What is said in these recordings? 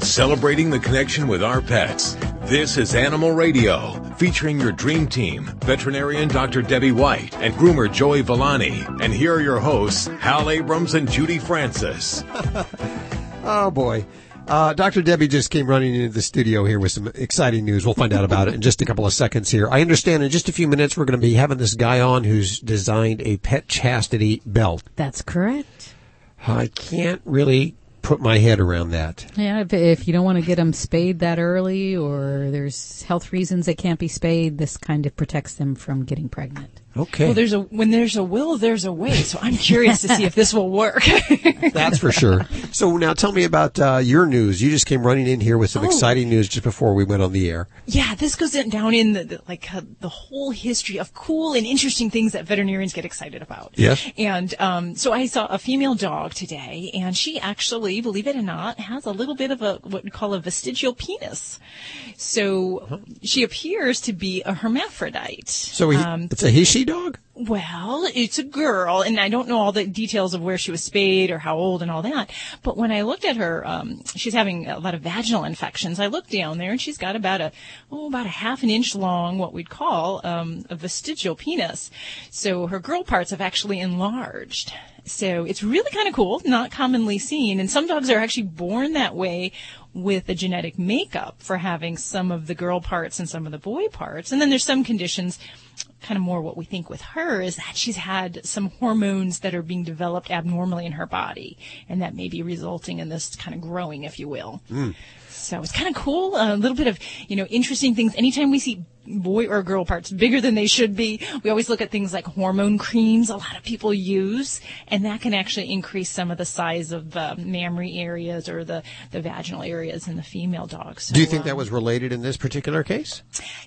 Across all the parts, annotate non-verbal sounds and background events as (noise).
Celebrating the connection with our pets. This is Animal Radio, featuring your dream team, veterinarian Dr. Debbie White and groomer Joey Villani. And here are your hosts, Hal Abrams and Judy Francis. (laughs) oh boy. Uh, Dr. Debbie just came running into the studio here with some exciting news. We'll find out about it in just a couple of seconds here. I understand in just a few minutes we're going to be having this guy on who's designed a pet chastity belt. That's correct. I can't really put my head around that. Yeah, if, if you don't want to get them spayed that early or there's health reasons they can't be spayed, this kind of protects them from getting pregnant. Okay. Well, there's a when there's a will, there's a way. So I'm curious to see if this will work. (laughs) That's for sure. So now tell me about uh, your news. You just came running in here with some Oh. exciting news just before we went on the air. yeah, this goes in- down in the, the like uh, the whole history of cool and interesting things that veterinarians get excited about. Yes. And um, so I saw a female dog today, and she actually, believe it or not, has a little bit of a what we call a vestigial penis. So she appears to be a hermaphrodite. So he, Um, it's a he she dog? Well, it's a girl, and I don't know all the details of where she was spayed or how old and all that. But when I looked at her, um, she's having a lot of vaginal infections. I looked down there, and she's got about a oh, about a half an inch long, what we'd call um, a vestigial penis. So her girl parts have actually enlarged. So it's really kind of cool, not commonly seen. And some dogs are actually born that way with a genetic makeup for having some of the girl parts and some of the boy parts. And then there's some conditions, kind of more what we think with her is that she's had some hormones that are being developed abnormally in her body. And that may be resulting in this kind of growing, if you will. Hmm. So it's kind of cool. A little bit of, you know, interesting things. Anytime we see boy or girl parts bigger than they should be, we always look at things like hormone creams a lot of people use, and that can actually increase some of the size of uh, mammary areas or the, the vaginal areas in the female dogs. So, Do you think um, that was related in this particular case?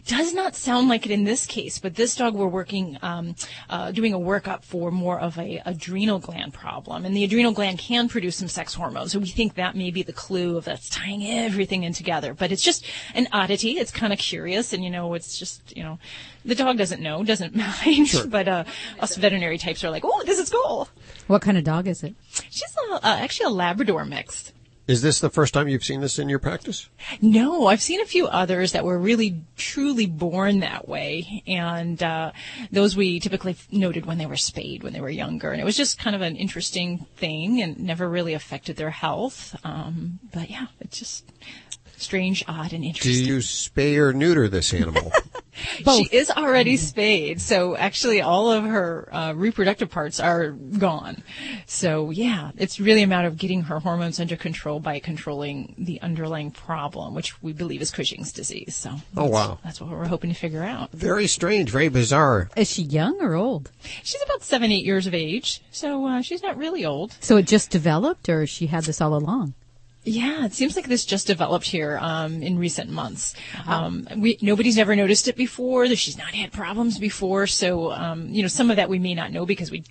does not sound like it in this case, but this dog we're working, um, uh, doing a workup for more of a adrenal gland problem, and the adrenal gland can produce some sex hormones. So we think that may be the clue of that's tying everything in together. But it's just an oddity. It's kind of curious, and you know, it's just you know, the dog doesn't know, doesn't (laughs) mind, but uh, us veterinary types are like, oh, this is cool. What kind of dog is it? She's a, uh, actually a Labrador mix. Is this the first time you've seen this in your practice? No, I've seen a few others that were really truly born that way, and uh, those we typically noted when they were spayed when they were younger, and it was just kind of an interesting thing, and never really affected their health. Um, but yeah, it's just strange, odd, and interesting. Do you spay or neuter this animal? (laughs) She is already spayed, so actually all of her uh, reproductive parts are gone. So yeah, it's really a matter of getting her hormones under control by controlling the underlying problem, which we believe is Cushing's disease. So Oh, wow. that's what we're hoping to figure out. very strange, very bizarre. Is she young or old? She's about seven, eight years of age, so uh, she's not really old. So it just developed or she had this all along? Yeah, it seems like this just developed here um, in recent months. Um, we, nobody's ever noticed it before. She's not had problems before, so um, you know some of that we may not know because we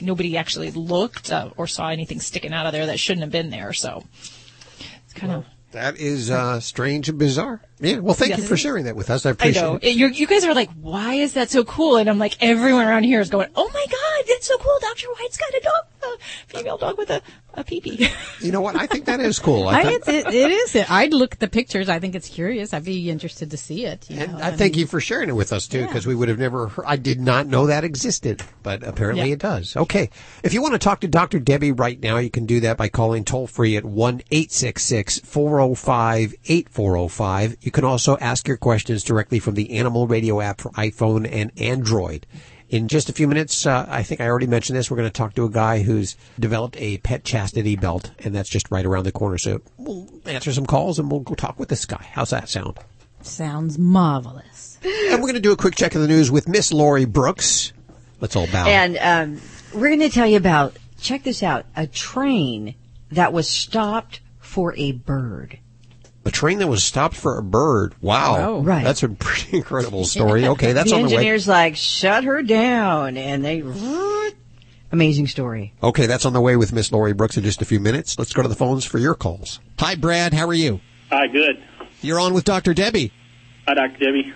nobody actually looked uh, or saw anything sticking out of there that shouldn't have been there. So it's kind of. That is uh, strange and bizarre. Yeah, well, thank yes. you for sharing that with us. I appreciate I know. it. You're, you guys are like, why is that so cool? And I'm like, everyone around here is going, oh my God, that's so cool. Dr. White's got a dog, a female dog with a, a peepee. You know what? I think that is cool. (laughs) I, I it, it is. I'd look at the pictures. I think it's curious. I'd be interested to see it. and know? I, thank you for sharing it with us too, because yeah. we would have never, heard, I did not know that existed, but apparently yeah. it does. Okay. If you want to talk to Dr. Debbie right now, you can do that by calling toll free at 1 405 8405. You can also ask your questions directly from the Animal Radio app for iPhone and Android. In just a few minutes, uh, I think I already mentioned this. We're going to talk to a guy who's developed a pet chastity belt, and that's just right around the corner. So we'll answer some calls and we'll go talk with this guy. How's that sound? Sounds marvelous. And we're going to do a quick check of the news with Miss Lori Brooks. Let's all bow. And um, we're going to tell you about, check this out, a train that was stopped for a bird. A train that was stopped for a bird. Wow. Wow. Right. That's a pretty (laughs) incredible story. Okay, that's the on the way. engineer's like, shut her down. And they, amazing story. Okay, that's on the way with Miss Lori Brooks in just a few minutes. Let's go to the phones for your calls. Hi, Brad. How are you? Hi, good. You're on with Dr. Debbie. Hi, Dr. Debbie.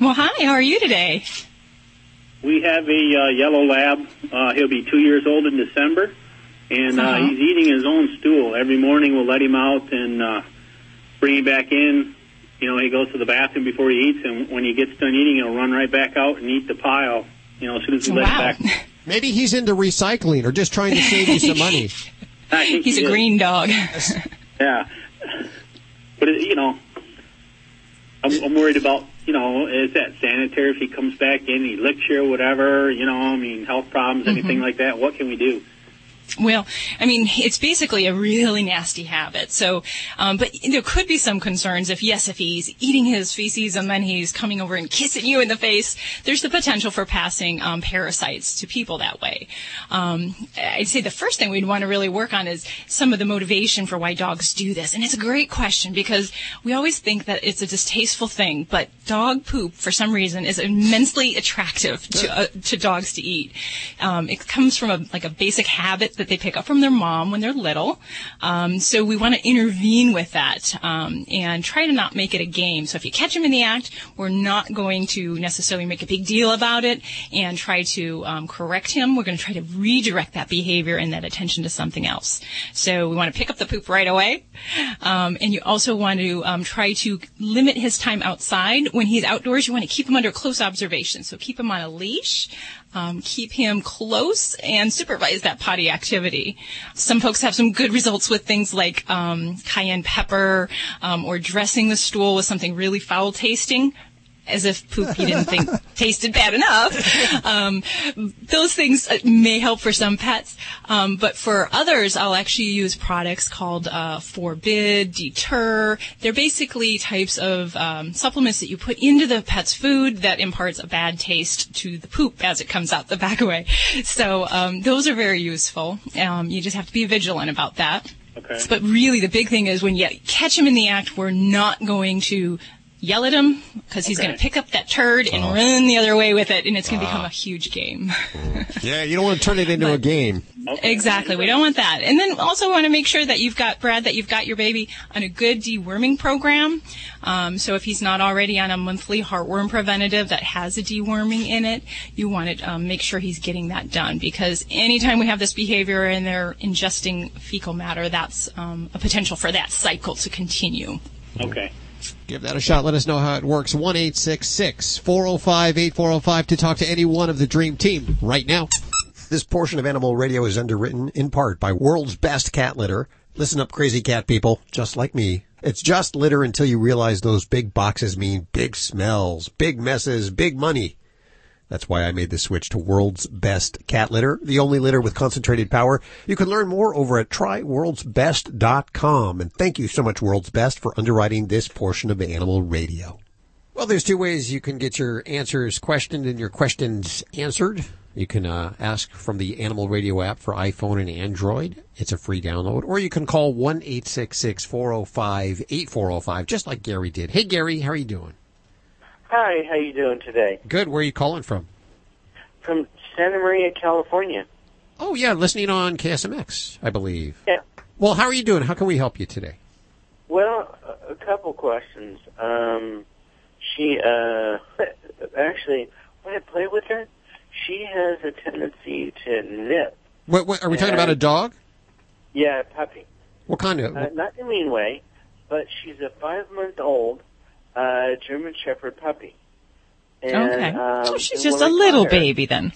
well, hi, how are you today? We have a uh, yellow lab. Uh, he'll be two years old in December. and uh, Uh-huh. he's eating his own stool every morning. We'll let him out and uh, bring him back in. You know, he goes to the bathroom before he eats, and when he gets done eating, he'll run right back out and eat the pile. You know, as soon as we let him Wow. back. Maybe he's into recycling or just trying to save you some money. (laughs) He's he a is. green dog. (laughs) Yeah, but it, you know, I'm, I'm worried about you know is that sanitary if he comes back in, he licks you or whatever. You know, I mean, health problems, anything mm-hmm. like that. What can we do? Well, I mean, it's basically a really nasty habit. So, um, but there could be some concerns if, yes, if he's eating his feces and then he's coming over and kissing you in the face, there's the potential for passing um, parasites to people that way. Um, I'd say the first thing we'd want to really work on is some of the motivation for why dogs do this. And it's a great question because we always think that it's a distasteful thing, but dog poop, for some reason, is immensely attractive to, uh, to dogs to eat. Um, it comes from a, like a basic habit that they pick up from their mom when they're little. Um, so we want to intervene with that um, and try to not make it a game. So if you catch them in the act, we're not going to necessarily make a big deal about it and try to um, correct him. We're going to try to redirect that behavior and that attention to something else. So we want to pick up the poop right away. Um, and you also want to um, try to limit his time outside. When he's outdoors, you want to keep him under close observation. So keep him on a leash um, keep him close and supervise that potty activity. Some folks have some good results with things like um, cayenne pepper um, or dressing the stool with something really foul tasting. As if poop he didn't think (laughs) tasted bad enough. Um, those things uh, may help for some pets, um, but for others, I'll actually use products called uh, Forbid, Deter. They're basically types of um, supplements that you put into the pet's food that imparts a bad taste to the poop as it comes out the back (laughs) way. So um, those are very useful. Um, you just have to be vigilant about that. Okay. But really, the big thing is when you catch them in the act, we're not going to yell at him because he's Okay. going to pick up that turd and run the other way with it, and it's going to become a huge game. (laughs) Yeah, you don't want to turn it into a game. Okay. exactly. We don't want that. And then also want to make sure that you've got Brad, that you've got your baby on a good deworming program. Um, so if he's not already on a monthly heartworm preventative that has a deworming in it, you want to um, make sure he's getting that done because anytime we have this behavior and they're ingesting fecal matter, that's um, a potential for that cycle to continue. Okay. Give that a shot. Let us know how it works. 1 405 8405 to talk to any one of the Dream Team right now. This portion of Animal Radio is underwritten in part by World's Best Cat Litter. Listen up, crazy cat people, just like me. It's just litter until you realize those big boxes mean big smells, big messes, big money. That's why I made the switch to World's Best Cat Litter, the only litter with concentrated power. You can learn more over at tryworldsbest.com. And thank you so much, World's Best, for underwriting this portion of Animal Radio. Well, there's two ways you can get your answers questioned and your questions answered. You can uh, ask from the Animal Radio app for iPhone and Android. It's a free download. Or you can call 1-866-405-8405, just like Gary did. Hey, Gary, how are you doing? Hi, how you doing today? Good. Where are you calling from? From Santa Maria, California. Oh, yeah, listening on KSMX, I believe. Yeah. Well, how are you doing? How can we help you today? Well, a, couple questions. Um, she, uh, (laughs) actually, when I play with her, she has a tendency to nip. What, what, are we talking about a dog? Yeah, a puppy. What kind of? Uh, not in a mean way, but she's a five-month-old uh, German Shepherd puppy. And, okay. Um, so she's just a little her- baby then.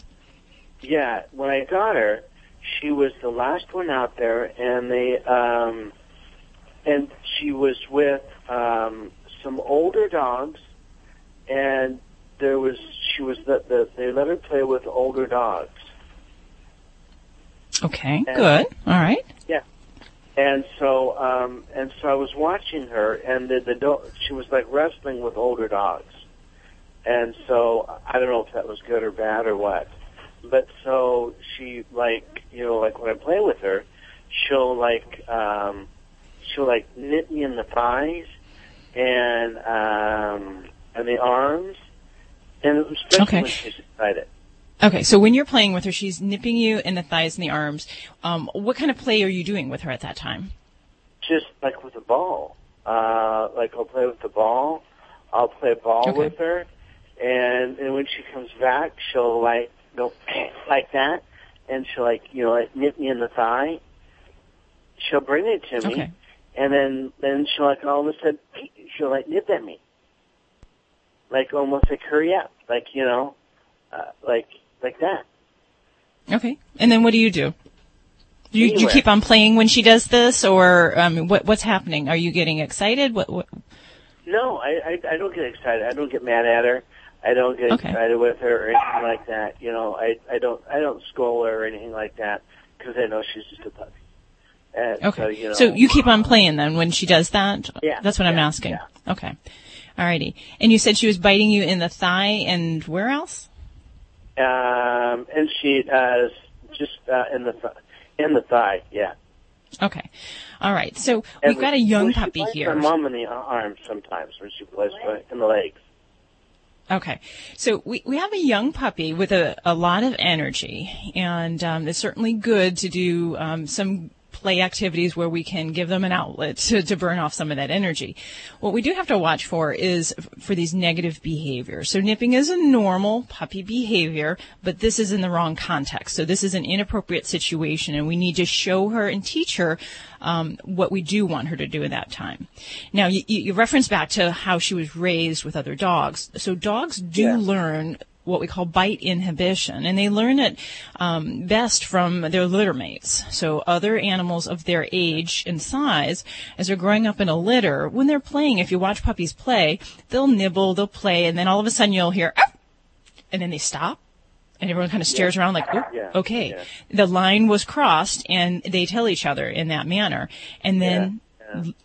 Yeah, when I got her, she was the last one out there, and they um, and she was with um, some older dogs, and there was she was the, the they let her play with older dogs, Okay, And- good. All right. And so um, and so I was watching her, and the the do- she was like wrestling with older dogs, and so I don't know if that was good or bad or what, but so she like you know like when I play with her, she'll like um, she'll like nip me in the thighs and um, and the arms, and especially Okay. when she's excited. Okay, so when you're playing with her, she's nipping you in the thighs and the arms. Um, what kind of play are you doing with her at that time? just like with a ball. Uh, like I'll play with the ball. I'll play ball Okay. with her, and and when she comes back, she'll like go (clears throat) like that, and she'll like you know like nip me in the thigh. She'll bring it to me, Okay. and then then she'll like all of a sudden she'll like nip at me, like almost like hurry up, like you know, uh, like like that. Okay. And then what do you do? Do you, do you keep on playing when she does this, or um, what, what's happening? Are you getting excited? What, what? No, I, I I don't get excited. I don't get mad at her. I don't get Okay. excited with her or anything like that. You know, I I don't I don't scold her or anything like that because I know she's just a puppy. And Okay. So you know. you keep on playing then when she does that? Yeah, That's what I'm asking. yeah. Okay. Alrighty. And you said she was biting you in the thigh and where else? Um, and she uh, just uh, in the th- in the thigh, yeah. Okay. All right. So And we've got a young puppy here. My mom in the arm sometimes when she plays in the legs. Okay. So we, we have a young puppy with a, a lot of energy, and um, it's certainly good to do um, some play activities where we can give them an outlet to, to burn off some of that energy. What we do have to watch for is for these negative behaviors. So nipping is a normal puppy behavior, but this is in the wrong context. So this is an inappropriate situation, and we need to show her and teach her um, what we do want her to do at that time. Now, you, you reference back to how she was raised with other dogs. So dogs do Yeah. learn what we call bite inhibition, and they learn it um, best from their litter mates. So other animals of their age and size, as they're growing up in a litter, when they're playing, if you watch puppies play, they'll nibble, they'll play, and then all of a sudden you'll hear, and then they stop. And everyone kind of stares around like, oh, Yeah. okay. Yeah. The line was crossed and they tell each other in that manner. And then,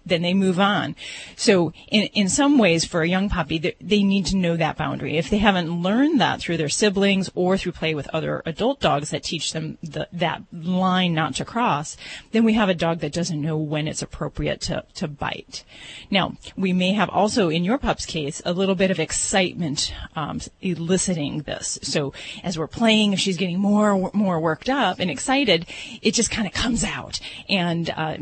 then they move on. So in, in some ways for a young puppy, they, they need to know that boundary. If they haven't learned that through their siblings or through play with other adult dogs that teach them the, that line not to cross, then we have a dog that doesn't know when it's appropriate to, to bite. Now, we may have also in your pup's case a little bit of excitement um, eliciting this. So as we're playing, if she's getting more more worked up and excited, it just kind of comes out, and uh,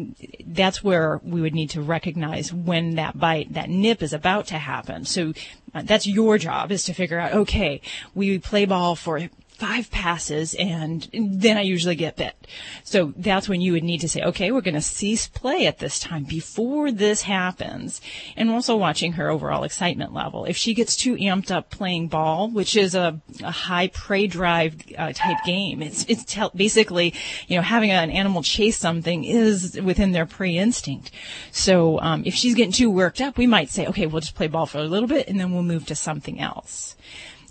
that's where we would need to recognize when that bite, that nip, is about to happen. So uh, that's your job is to figure out. Okay, we play ball for five passes and then I usually get bit. So that's when you would need to say, okay, we're going to cease play at this time before this happens. And also watching her overall excitement level. If she gets too amped up playing ball, which is a, a high prey drive uh, type game, it's, it's tell basically, you know, having an animal chase something is within their prey instinct. So, um, if she's getting too worked up, we might say, okay, we'll just play ball for a little bit and then we'll move to something else.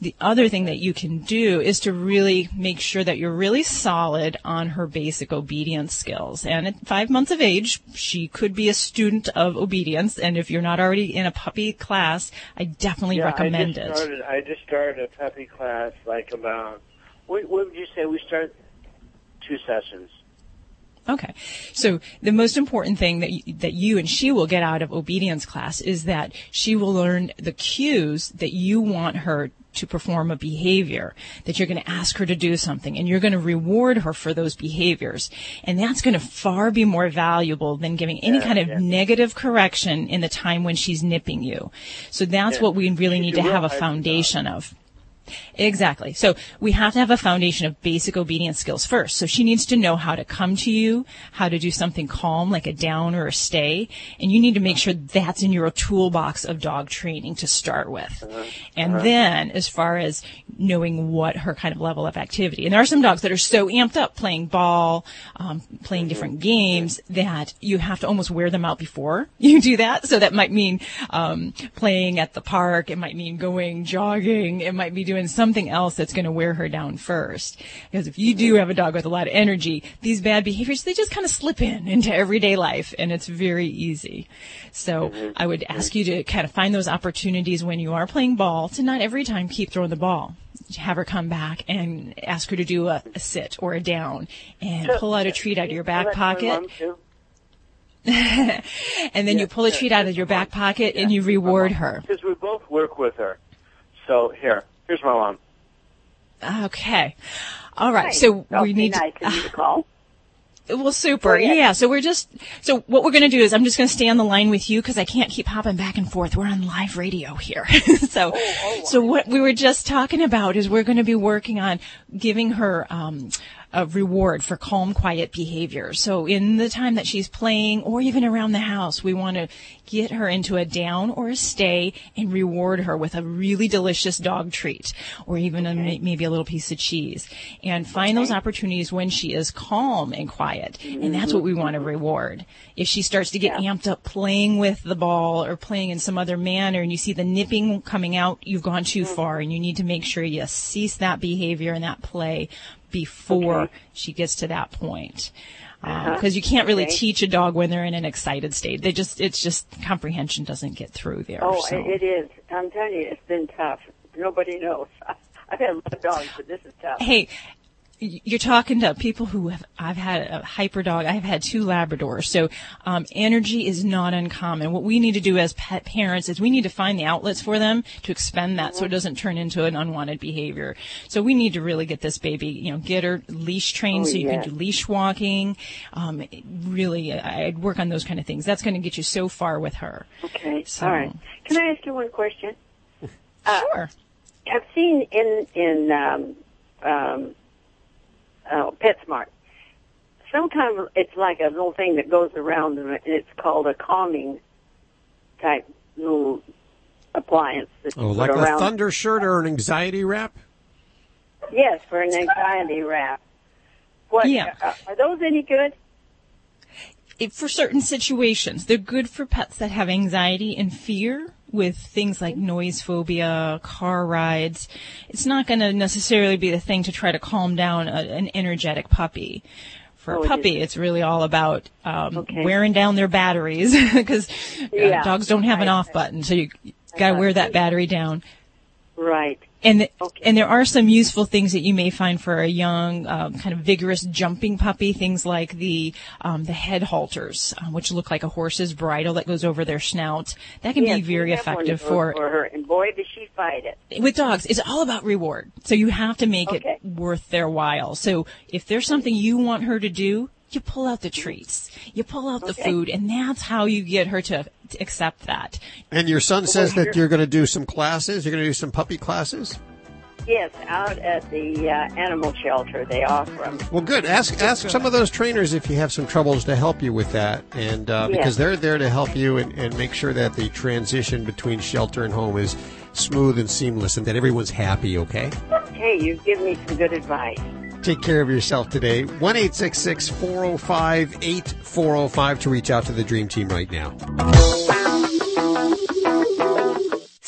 The other thing that you can do is to really make sure that you're really solid on her basic obedience skills. And at five months of age, she could be a student of obedience. And if you're not already in a puppy class, I definitely yeah, recommend I it. started. I just started a puppy class like about. What, what would you say? We start two sessions. Okay. So the most important thing that you, that you and she will get out of obedience class is that she will learn the cues that you want her to perform a behavior, that you're going to ask her to do something and you're going to reward her for those behaviors. And that's going to far be more valuable than giving any kind of yeah. negative correction in the time when she's nipping you. So that's Yeah. what we really She need to have a hype it up. foundation of. Exactly. So we have to have a foundation of basic obedience skills first. So she needs to know how to come to you, how to do something calm like a down or a stay, and you need to make sure that's in your toolbox of dog training to start with. And then as far as knowing what her kind of level of activity, and there are some dogs that are so amped up playing ball, um, playing different games that you have to almost wear them out before (laughs) you do that. So that might mean um, playing at the park. It might mean going jogging. It might be doing something else that's going to wear her down first. Because if you do have a dog with a lot of energy, these bad behaviors they just kind of slip in (laughs) into everyday life, and it's very easy. So mm-hmm. I would mm-hmm. ask you to kind of find those opportunities when you are playing ball to not every time keep throwing the ball. Have her come back and ask her to do a, a sit or a down and pull out a treat out of your back pocket. (laughs) and then you pull a treat out of your back pocket and you reward her. Because we both work with her. So here, here's my mom. Okay. All right. So we need nice of you to call. (laughs) Well, super. Yeah. So we're just, so what we're going to do is I'm just going to stay on the line with you because I can't keep hopping back and forth. We're on live radio here. (laughs) so, so what we were just talking about is we're going to be working on giving her, um, a reward for calm, quiet behavior. So in the time that she's playing or even around the house, we want to get her into a down or a stay and reward her with a really delicious dog treat or even a, maybe a little piece of cheese and find those opportunities when she is calm and quiet. And that's what we mm-hmm. want to reward. If she starts to get amped up playing with the ball or playing in some other manner and you see the nipping coming out, you've gone too mm. far and you need to make sure you cease that behavior and that play before Okay. she gets to that point. Because Uh-huh. you can't really Okay. teach a dog when they're in an excited state. They just, it's just comprehension doesn't get through there. Oh, so. it is. I'm telling you, it's been tough. Nobody knows. (laughs) I've had a lot of dogs, but this is tough. Hey, you're talking to people who have, I've had a hyper dog. I've had two Labradors. So, um, energy is not uncommon. What we need to do as pet parents is we need to find the outlets for them to expend that so it doesn't turn into an unwanted behavior. So we need to really get this baby, you know, get her leash trained Oh, so you yes. can do leash walking. Um, really, I'd work on those kind of things. That's going to get you so far with her. Okay. So- All right. Can I ask you one question? (laughs) Uh, Sure. I've seen in in um, um, uh, PetSmart. Sometimes it's like a little thing that goes around, and it's called a calming type little appliance. That you Oh, put like a thunder shirt or an anxiety wrap? Yes, for an anxiety wrap. What? Yeah. Uh, are those any good? it, for certain situations. They're good for pets that have anxiety and fear with things like noise phobia, car rides. It's not going to necessarily be the thing to try to calm down a, an energetic puppy. For Oh, a puppy, isn't. it's really all about um, Okay. wearing down their batteries (laughs) because Yeah. dogs don't have an off button, so you got to wear that battery down. Right. And Okay. and there are some useful things that you may find for a young, um, kind of vigorous jumping puppy. Things like the um, the head halters, um, which look like a horse's bridle that goes over their snout. That can Yes, be very we have one effective for for her, and boy, does she fight it. with dogs. It's all about reward. So you have to make Okay. it worth their while. So if there's something you want her to do, you pull out the treats, you pull out the food, and that's how you get her to, to accept that. And your son says that you're going to do some classes. You're going to do some puppy classes. Yes, out at the uh, animal shelter, they offer them. Well, good. Ask ask some of those trainers if you have some troubles to help you with that, and uh, Yeah. because they're there to help you and, and make sure that the transition between shelter and home is smooth and seamless, and that everyone's happy. Okay. Okay, you give me some good advice. Take care of yourself today. One eight six six four zero five eight four zero five to reach out to the Dream Team right now.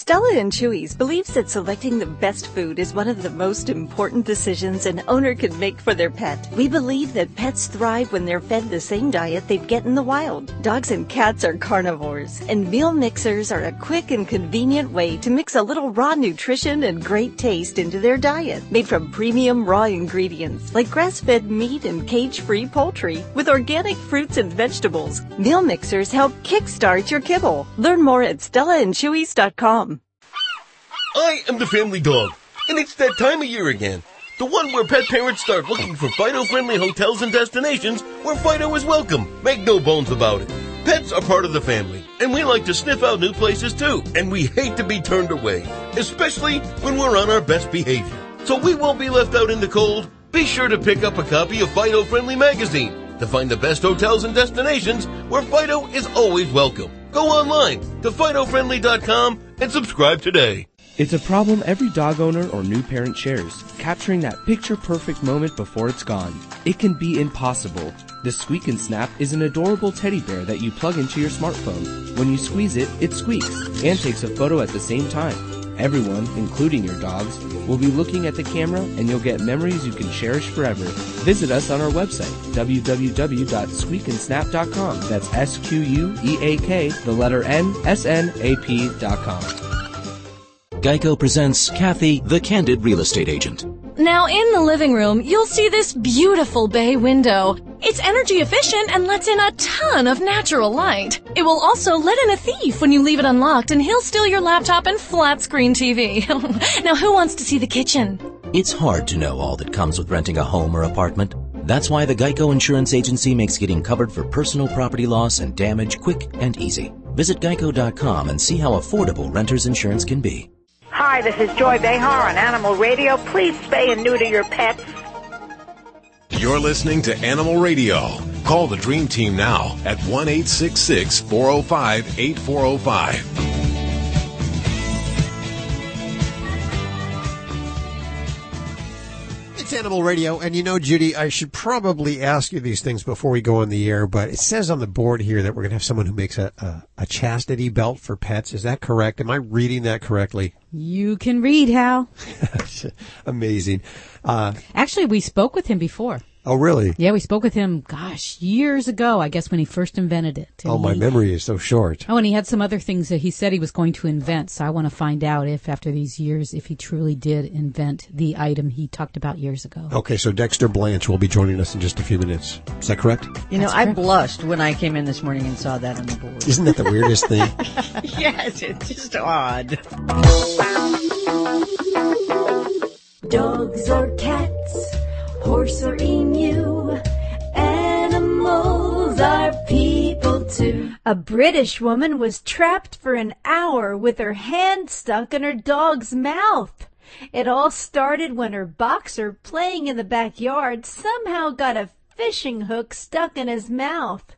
Stella and Chewy's believes that selecting the best food is one of the most important decisions an owner can make for their pet. We believe that pets thrive when they're fed the same diet they'd get in the wild. Dogs and cats are carnivores, and meal mixers are a quick and convenient way to mix a little raw nutrition and great taste into their diet. Made from premium raw ingredients like grass-fed meat and cage-free poultry with organic fruits and vegetables. Meal mixers help kickstart your kibble. Learn more at stellaandchewys.com. I am the family dog, and it's that time of year again. The one where pet parents start looking for Fido-friendly hotels and destinations where Fido is welcome. Make no bones about it. Pets are part of the family, and we like to sniff out new places too. And we hate to be turned away, especially when we're on our best behavior. So we won't be left out in the cold. Be sure to pick up a copy of Fido Friendly Magazine to find the best hotels and destinations where Fido is always welcome. Go online to FidoFriendly.com and subscribe today. It's a problem every dog owner or new parent shares, capturing that picture perfect moment before it's gone. It can be impossible. The Squeak and Snap is an adorable teddy bear that you plug into your smartphone. When you squeeze it, it squeaks and takes a photo at the same time. Everyone, including your dogs, will be looking at the camera and you'll get memories you can cherish forever. Visit us on our website, www.squeakandsnap.com. That's S-Q-U-E-A-K, the letter N, S-N-A-P dot com. Geico presents Kathy, the Candid Real Estate Agent. Now, in the living room, you'll see this beautiful bay window. It's energy efficient and lets in a ton of natural light. It will also let in a thief when you leave it unlocked and he'll steal your laptop and flat screen TV. (laughs) now, who wants to see the kitchen? It's hard to know all that comes with renting a home or apartment. That's why the Geico Insurance Agency makes getting covered for personal property loss and damage quick and easy. Visit geico.com and see how affordable renter's insurance can be. Hi, this is Joy Behar on Animal Radio. Please spay and neuter your pets. You're listening to Animal Radio. Call the Dream Team now at 1 866 405 8405. It's Animal Radio, and you know, Judy, I should probably ask you these things before we go on the air, but it says on the board here that we're going to have someone who makes a, a, a chastity belt for pets. Is that correct? Am I reading that correctly? You can read, Hal. (laughs) Amazing. Uh, Actually, we spoke with him before. Oh, really? Yeah, we spoke with him, gosh, years ago, I guess when he first invented it. And Oh, my he- memory is so short. Oh, and he had some other things that he said he was going to invent. So I want to find out if, after these years, if he truly did invent the item he talked about years ago. Okay, so Dexter Blanch will be joining us in just a few minutes. Is that correct? You know, I blushed when I came in this morning and saw that on the board. Isn't that the weirdest thing? (laughs) yes, it's just odd. Dogs or cats, horse or emu, animals are people too. A British woman was trapped for an hour with her hand stuck in her dog's mouth. It all started when her boxer playing in the backyard somehow got a fishing hook stuck in his mouth.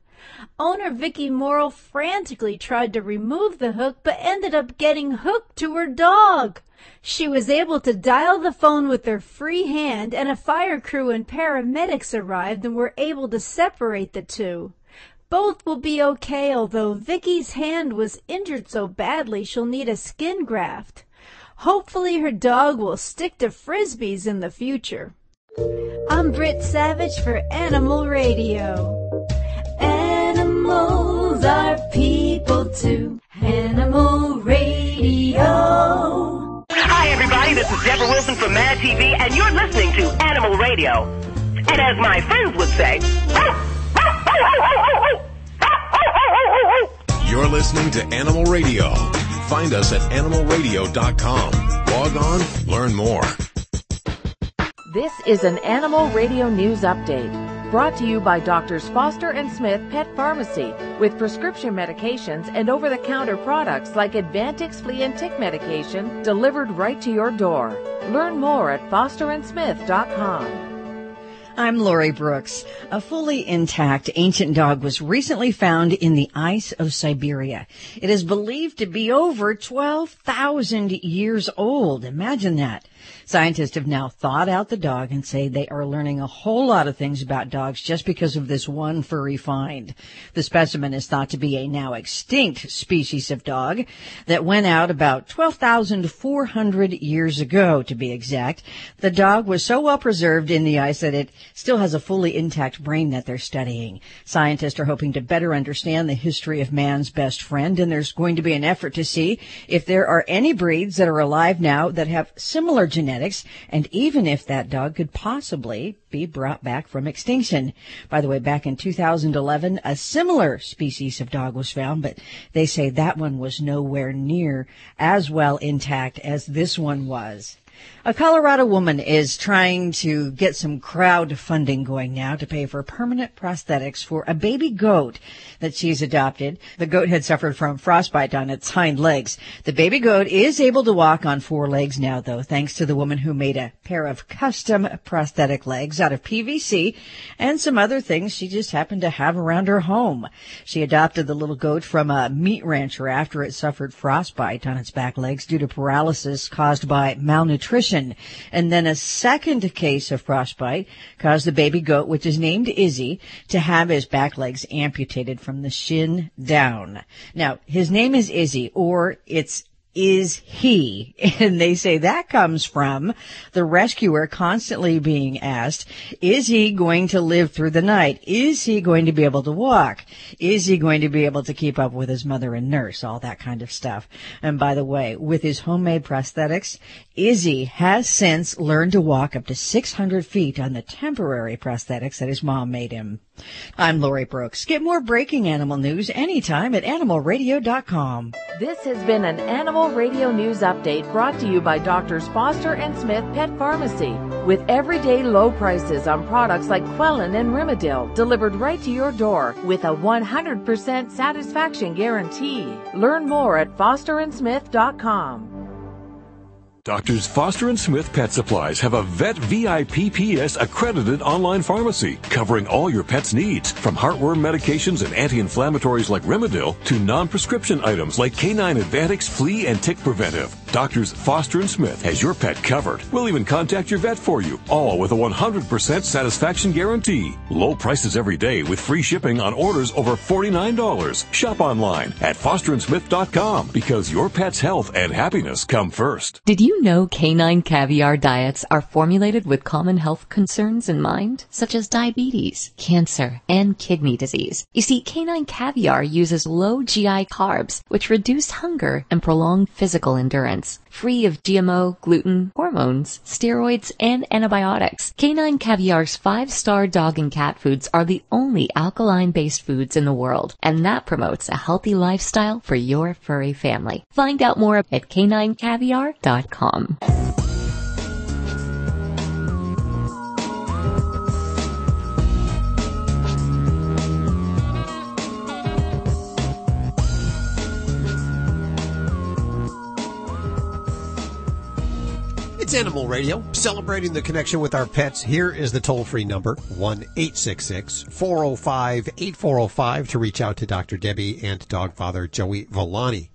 Owner Vicky Morrill frantically tried to remove the hook but ended up getting hooked to her dog. She was able to dial the phone with her free hand and a fire crew and paramedics arrived and were able to separate the two. Both will be okay, although Vicky's hand was injured so badly she'll need a skin graft. Hopefully her dog will stick to frisbees in the future. I'm Britt Savage for Animal Radio. Animals are people too. Animal Radio. Hi, everybody. This is Debra Wilson from Mad TV, and you're listening to Animal Radio. And as my friends would say, You're listening to Animal Radio. Find us at animalradio.com. Log on, learn more. This is an Animal Radio News Update brought to you by Doctors Foster and Smith Pet Pharmacy with prescription medications and over the counter products like Advantix flea and tick medication delivered right to your door. Learn more at fosterandsmith.com. I'm Lori Brooks. A fully intact ancient dog was recently found in the ice of Siberia. It is believed to be over 12,000 years old. Imagine that. Scientists have now thawed out the dog and say they are learning a whole lot of things about dogs just because of this one furry find. The specimen is thought to be a now extinct species of dog that went out about 12,400 years ago, to be exact. The dog was so well preserved in the ice that it still has a fully intact brain that they're studying. Scientists are hoping to better understand the history of man's best friend, and there's going to be an effort to see if there are any breeds that are alive now that have similar genetics, and even if that dog could possibly be brought back from extinction. By the way, back in 2011, a similar species of dog was found, but they say that one was nowhere near as well intact as this one was. A Colorado woman is trying to get some crowdfunding going now to pay for permanent prosthetics for a baby goat that she's adopted. The goat had suffered from frostbite on its hind legs. The baby goat is able to walk on four legs now though, thanks to the woman who made a pair of custom prosthetic legs out of PVC and some other things she just happened to have around her home. She adopted the little goat from a meat rancher after it suffered frostbite on its back legs due to paralysis caused by malnutrition. And then a second case of frostbite caused the baby goat, which is named Izzy, to have his back legs amputated from the shin down. Now, his name is Izzy, or it's is he? (laughs) And they say that comes from the rescuer constantly being asked, is he going to live through the night? Is he going to be able to walk? Is he going to be able to keep up with his mother and nurse? All that kind of stuff. And by the way, with his homemade prosthetics, Izzy has since learned to walk up to 600 feet on the temporary prosthetics that his mom made him. I'm Lori Brooks. Get more breaking animal news anytime at animalradio.com. This has been an Animal Radio News Update brought to you by Doctors Foster and Smith Pet Pharmacy with everyday low prices on products like Quellin and Rimadyl delivered right to your door with a 100% satisfaction guarantee. Learn more at fosterandsmith.com. Doctors Foster and Smith Pet Supplies have a Vet VIPPS accredited online pharmacy covering all your pet's needs, from heartworm medications and anti-inflammatories like Rimadyl to non-prescription items like K9 Advantix Flea and Tick Preventive. Doctors Foster and Smith has your pet covered. We'll even contact your vet for you, all with a 100% satisfaction guarantee. Low prices every day with free shipping on orders over $49. Shop online at fosterandsmith.com because your pet's health and happiness come first. Did you know canine caviar diets are formulated with common health concerns in mind, such as diabetes, cancer, and kidney disease? You see, canine caviar uses low GI carbs, which reduce hunger and prolong physical endurance. Free of GMO, gluten, hormones, steroids, and antibiotics, canine caviar's five-star dog and cat foods are the only alkaline-based foods in the world, and that promotes a healthy lifestyle for your furry family. Find out more at caninecaviar.com. It's Animal Radio, celebrating the connection with our pets. Here is the toll free number, 1 405 8405 to reach out to Dr. Debbie and dog father Joey Villani.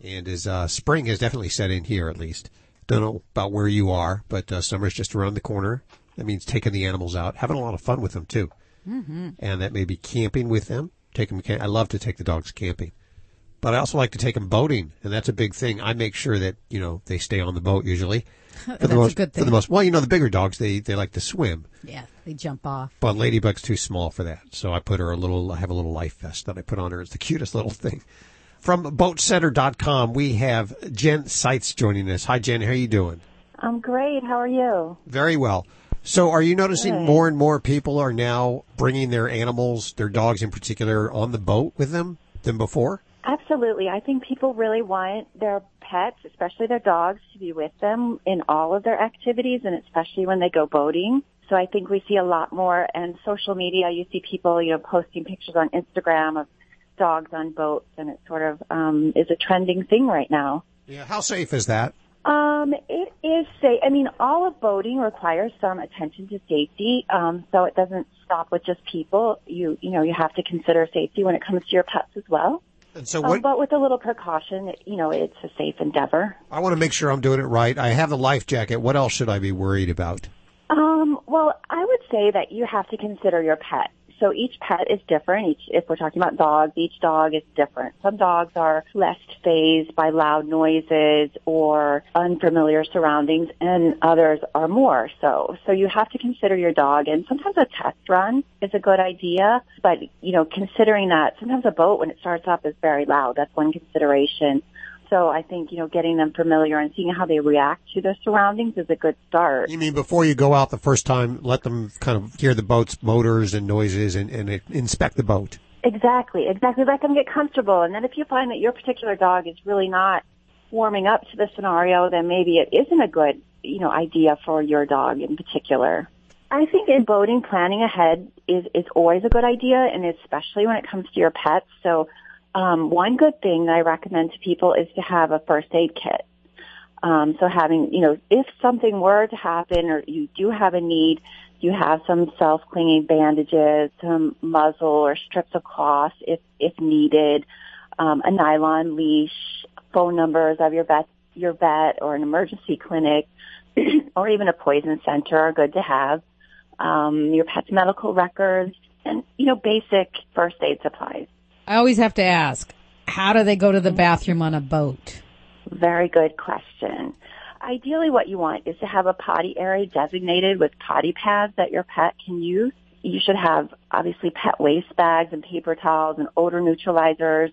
And as uh, spring has definitely set in here, at least. Don't know about where you are, but uh, summer's just around the corner. That means taking the animals out, having a lot of fun with them too. Mm-hmm. And that may be camping with them. Take them. I love to take the dogs camping, but I also like to take them boating, and that's a big thing. I make sure that you know they stay on the boat usually. For That's the a most, good For the most, well, you know, the bigger dogs they they like to swim, Yeah, they jump off. but Ladybug's too small for that. So I put her a little. I have a little life vest that I put on her. It's the cutest little thing. From Boatsetter.com, we have Jen Seitz joining us. Hi, Jen. How are you doing? I'm great. How are you? Very well. So, are you noticing Good. more and more people are now bringing their animals, their dogs in particular, on the boat with them than before? Absolutely. I think people really want their pets, especially their dogs, to be with them in all of their activities and especially when they go boating. So I think we see a lot more and social media, you see people, you know, posting pictures on Instagram of dogs on boats and it sort of um is a trending thing right now. Yeah. How safe is that? Um, it is safe. I mean, all of boating requires some attention to safety. Um, so it doesn't stop with just people. You, you know, you have to consider safety when it comes to your pets as well. And so Um, what? but with a little precaution, you know, it's a safe endeavor. I want to make sure I'm doing it right. I have the life jacket. What else should I be worried about? Um, well, I would say that you have to consider your pet. So each pet is different. Each, if we're talking about dogs, each dog is different. Some dogs are less phased by loud noises or unfamiliar surroundings, and others are more so. So you have to consider your dog, and sometimes a test run is a good idea. But you know, considering that sometimes a boat when it starts up is very loud. That's one consideration. So I think, you know, getting them familiar and seeing how they react to their surroundings is a good start. You mean before you go out the first time, let them kind of hear the boat's motors and noises and, and inspect the boat? Exactly, exactly. Let them get comfortable. And then if you find that your particular dog is really not warming up to the scenario, then maybe it isn't a good, you know, idea for your dog in particular. I think in boating, planning ahead is, is always a good idea, and especially when it comes to your pets. So, um, one good thing that I recommend to people is to have a first aid kit. Um, so having, you know, if something were to happen or you do have a need, you have some self-cleaning bandages, some muzzle or strips of cloth if, if needed, um, a nylon leash, phone numbers of your vet, your vet or an emergency clinic, (clears throat) or even a poison center are good to have, um, your pet's medical records, and, you know, basic first aid supplies. I always have to ask, how do they go to the bathroom on a boat? Very good question. Ideally, what you want is to have a potty area designated with potty pads that your pet can use. You should have obviously pet waste bags and paper towels and odor neutralizers.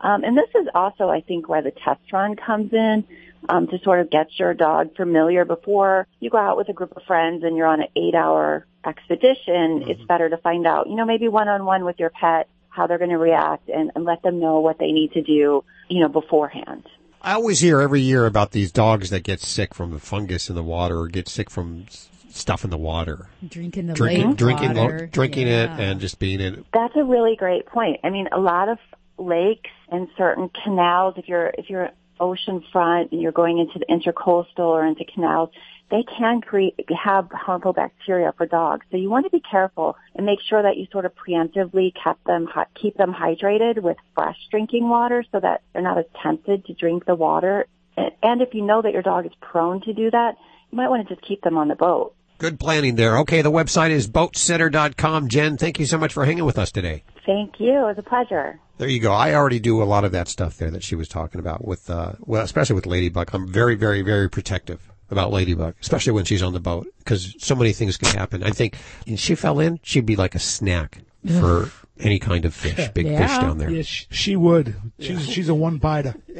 Um, and this is also, I think, where the test run comes in um, to sort of get your dog familiar before you go out with a group of friends and you're on an eight-hour expedition. It's better to find out, you know, maybe one-on-one with your pet how they're going to react and, and let them know what they need to do, you know, beforehand. I always hear every year about these dogs that get sick from the fungus in the water or get sick from stuff in the water. Drinking the Drinking, lake drinking, lo- water. drinking Yeah. it and just being in it. That's a really great point. I mean, a lot of lakes and certain canals, if you're if you're ocean front and you're going into the intercoastal or into canals, they can create, have harmful bacteria for dogs. So you want to be careful and make sure that you sort of preemptively keep them, keep them hydrated with fresh drinking water so that they're not as tempted to drink the water. And and if you know that your dog is prone to do that, you might want to just keep them on the boat. Good planning there. Okay, the website is boatsetter.com. Jen, thank you so much for hanging with us today. Thank you. It was a pleasure. There you go. I already do a lot of that stuff there that she was talking about with, uh, well, especially with Ladybug. I'm very, very, very protective about Ladybug, especially when she's on the boat, because so many things can happen. I think if she fell in, she'd be like a snack for any kind of fish, big fish down there. Yeah, she, she would. She's she's a one biter. (laughs)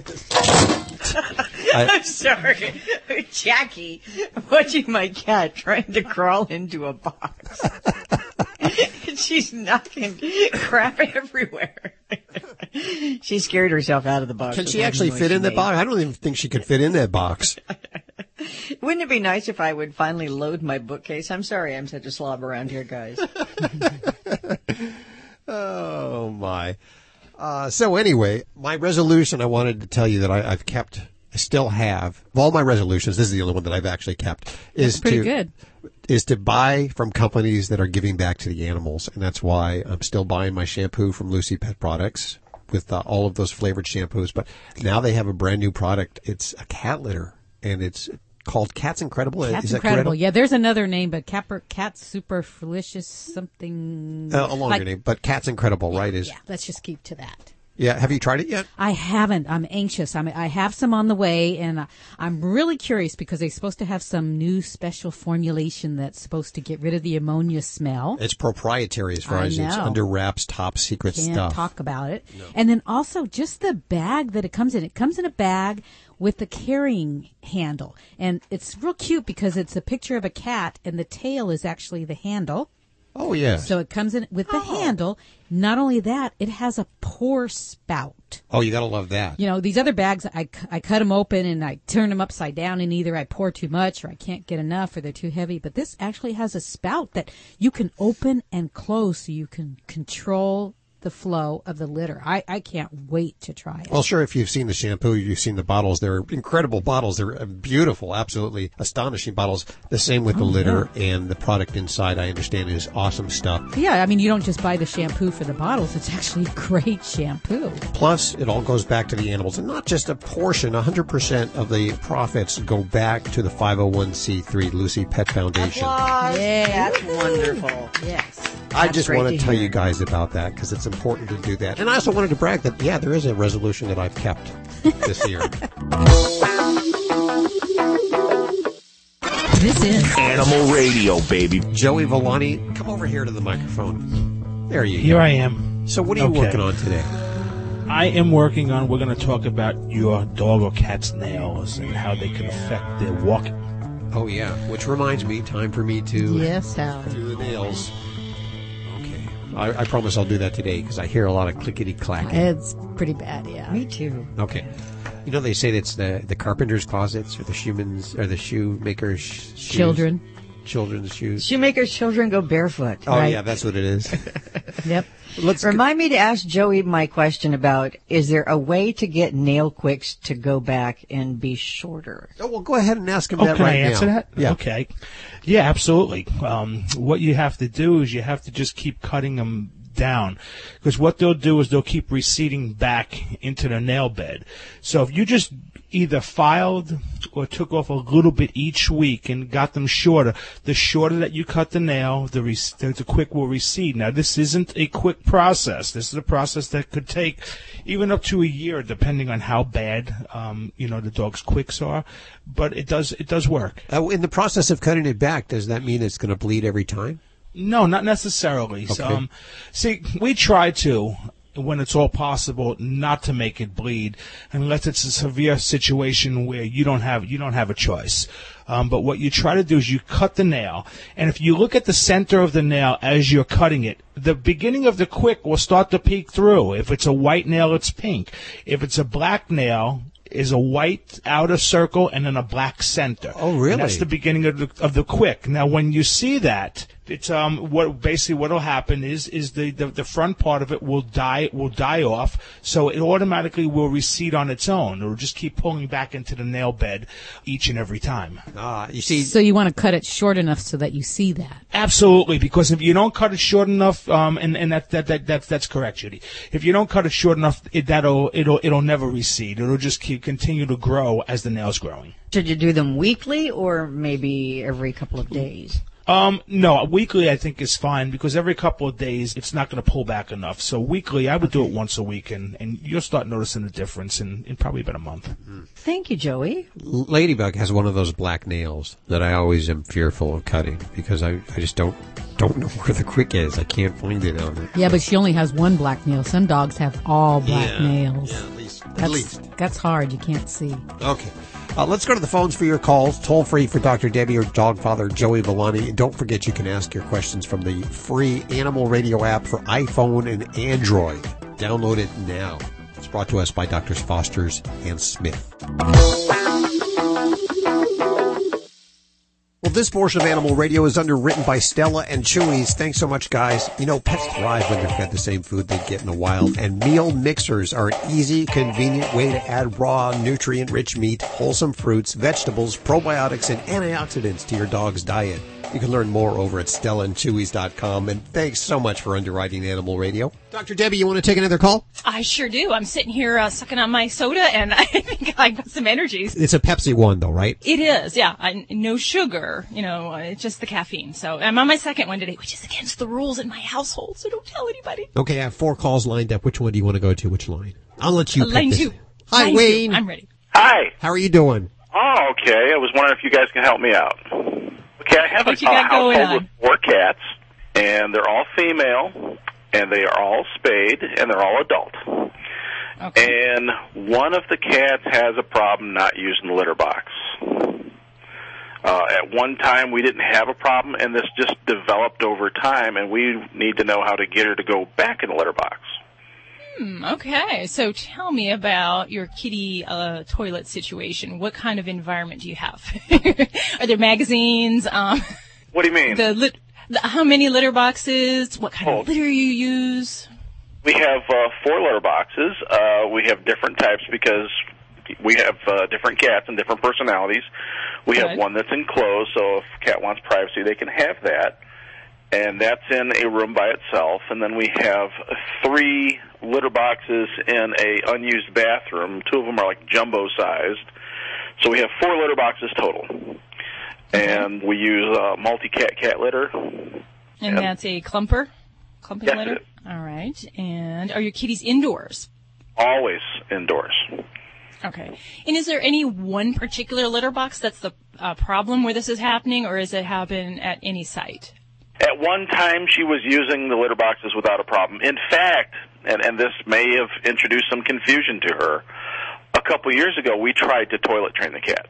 I'm sorry, Jackie. Watching my cat trying to crawl into a box. (laughs) She's knocking crap everywhere. she scared herself out of the box. Can she actually fit in the made. box? I don't even think she could fit in that box. (laughs) (laughs) Wouldn't it be nice if I would finally load my bookcase? I'm sorry, I'm such a slob around here, guys. (laughs) Oh my. Uh, so anyway, my resolution I wanted to tell you that I, I've kept, I still have of all my resolutions. This is the only one that I've actually kept. Is That's pretty to, good. Is to buy from companies that are giving back to the animals, and that's why I'm still buying my shampoo from Lucy Pet Products with uh, all of those flavored shampoos. But now they have a brand new product. It's a cat litter, and it's called Cat's Incredible. Cat's is incredible. correct? Yeah, there's another name, but Capper, Cat Superflicious something. Uh, a longer like- name, but Cat's Incredible, right? Is Yeah, let's just keep to that. yeah. Have you tried it yet? I haven't. I'm anxious. I'm, I have some on the way, and I'm really curious because they're supposed to have some new special formulation that's supposed to get rid of the ammonia smell. It's proprietary as far I as it's under wraps, top secret Can't stuff. talk about it. And then also just the bag that it comes in. It comes in a bag with the carrying handle, and it's real cute because it's a picture of a cat, and the tail is actually the handle. Oh yeah. So it comes in with the oh. handle. Not only that, it has a pour spout. Oh, you gotta love that. You know, these other bags, I, I cut them open and I turn them upside down, and either I pour too much or I can't get enough or they're too heavy. But this actually has a spout that you can open and close so you can control the flow of the litter. I, I can't wait to try it. Well, sure. If you've seen the shampoo, you've seen the bottles. They're incredible bottles. They're uh, beautiful, absolutely astonishing bottles. The same with the Oh, litter and the product inside. I understand is awesome stuff. Yeah, I mean, you don't just buy the shampoo for the bottles. It's actually (laughs) great shampoo. Plus, it all goes back to the animals, and not just a portion. 100% of the profits go back to the 501c3 Lucy Pet Foundation. Yeah, that's wonderful. Yes. I just want to to tell hear. you guys about that because it's important to do that. And I also wanted to brag that, yeah, there is a resolution that I've kept this year. (laughs) This is Animal Radio, baby. Joey Villani, come over here to the microphone. There you Here go. I am. So what are you Okay. working on today? I am working on. We're going to talk about your dog or cat's nails and how they can affect their walking. Oh yeah, which reminds me, time for me to Yes, Hal. do the nails. Okay, I, I promise I'll do that today because I hear a lot of clickety clacking. It's pretty bad, yeah. Me too. Okay, you know they say that's the the carpenter's closets or the shoeman's or the shoemaker's sh- shoes. Children. Children's shoes. Shoemakers' children go barefoot. Oh right? yeah, that's what it is. (laughs) Yep. Let's Remind me to ask Joey my question about is there a way to get nail quicks to go back and be shorter? Oh, well, go ahead and ask him Oh, that can right I answer now. that? Yeah. Okay. Yeah, absolutely. Um, what you have to do is you have to just keep cutting them down because what they'll do is they'll keep receding back into the nail bed. So if you just either filed or took off a little bit each week and got them shorter, the shorter that you cut the nail, the, the, the quick will recede. Now this isn't a quick process. This is a process that could take even up to a year, depending on how bad um, you know the dog's quicks are. But it does it does work. Uh, in the process of cutting it back, does that mean it's going to bleed every time? No, not necessarily. So, Um, see, we try to, when it's all possible, not to make it bleed, unless it's a severe situation where you don't have you don't have a choice. Um, but what you try to do is you cut the nail, and if you look at the center of the nail as you're cutting it, the beginning of the quick will start to peek through. If it's a white nail, it's pink. If it's a black nail, is a white outer circle and then a black center. Oh, really? And that's the beginning of the, of the quick. Now, when you see that, It's um what basically what'll happen is is the, the the front part of it will die will die off, so it automatically will recede on its own. It'll just keep pulling back into the nail bed each and every time. Ah, you see. So you want to cut it short enough so that you see that. Absolutely, because if you don't cut it short enough, um, and, and that, that, that, that's, that's correct, Judy. If you don't cut it short enough, it, that'll, it'll, it'll never recede. It'll just keep, continue to grow as the nail's growing. Should you do them weekly or maybe every couple of days? Um, no, weekly I think is fine because every couple of days it's not going to pull back enough. So weekly, I would do it once a week, and, and you'll start noticing the difference in, in probably about a month. Thank you, Joey. Ladybug has one of those black nails that I always am fearful of cutting because I, I just don't don't know (laughs) where the quick is. I can't find it on it. Yeah, but she only has one black nail. Some dogs have all black Yeah, nails. yeah, at least- at least. That's hard. You can't see. Okay. Uh, let's go to the phones for your calls. Toll free for Dr. Debbie or dog father Joey Villani. And don't forget you can ask your questions from the free Animal Radio app for iPhone and Android. Download it now. It's brought to us by Doctors Foster's and Smith. Well, this portion of Animal Radio is underwritten by Stella and Chewy's. Thanks so much, guys. You know, pets thrive when they're fed the same food they get in the wild, and meal mixers are an easy, convenient way to add raw, nutrient-rich meat, wholesome fruits, vegetables, probiotics, and antioxidants to your dog's diet. You can learn more over at stellaandchewys.com, and thanks so much for underwriting Animal Radio. Dr. Debbie, you want to take another call? I sure do. I'm sitting here uh, sucking on my soda, and (laughs) I think I got some energies. It's a Pepsi one, though, right? It is, yeah. I, no sugar, you know, uh, it's just the caffeine. So I'm on my second one today, which is against the rules in my household, so don't tell anybody. Okay, I have four calls lined up. Which one do you want to go to? Which line? I'll let you Uh, pick line this. two. Hi, Line two. Wayne. I'm ready. Hi. How are you doing? Oh, okay. I was wondering if you guys can help me out. Okay, I have What a, a household with four cats, and they're all female, and they are all spayed, and they're all adult. And one of the cats has a problem not using the litter box. Uh, at one time, we didn't have a problem, and this just developed over time, and we need to know how to get her to go back in the litter box. Hmm, okay, so tell me about your kitty uh, toilet situation. What kind of environment do you have? (laughs) Are there magazines? Um, What do you mean? the, lit- the how many litter boxes? What kind Oh. of litter you use? We have uh, four litter boxes. Uh, we have different types because we have uh, different cats and different personalities. We have one that's enclosed, so if a cat wants privacy, they can have that. And that's in a room by itself. And then we have three litter boxes in a unused bathroom. Two of them are like jumbo sized. So we have four litter boxes total. And we use uh, multi-cat cat litter. And And- that's a clumper? Clumping it litter? is. All right. And are your kitties indoors? Always indoors. Okay. And is there any one particular litter box that's the uh, problem where this is happening, or does it happen at any site? At one time, she was using the litter boxes without a problem. In fact, and, and this may have introduced some confusion to her, a couple years ago, we tried to toilet train the cat.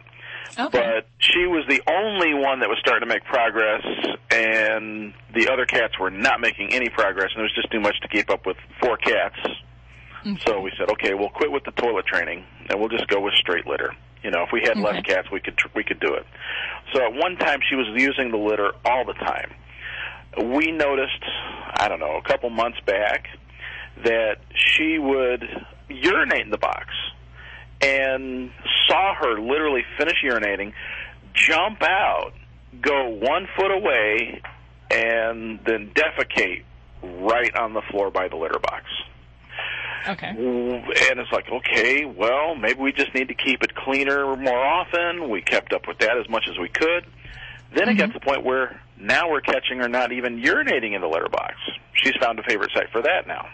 But she was the only one that was starting to make progress, and the other cats were not making any progress, and it was just too much to keep up with four cats. Mm-hmm. So we said, okay, we'll quit with the toilet training, and we'll just go with straight litter. You know, if we had less cats, we could tr- we could do it. So at one time, she was using the litter all the time. We noticed, I don't know, a couple months back, that she would urinate in the box, and saw her literally finish urinating, jump out, go one foot away, and then defecate right on the floor by the litter box. Okay. And it's like, okay, well, maybe we just need to keep it cleaner more often. We kept up with that as much as we could. Then it got mm-hmm. to the point where now we're catching her not even urinating in the litter box. She's found a favorite site for that now.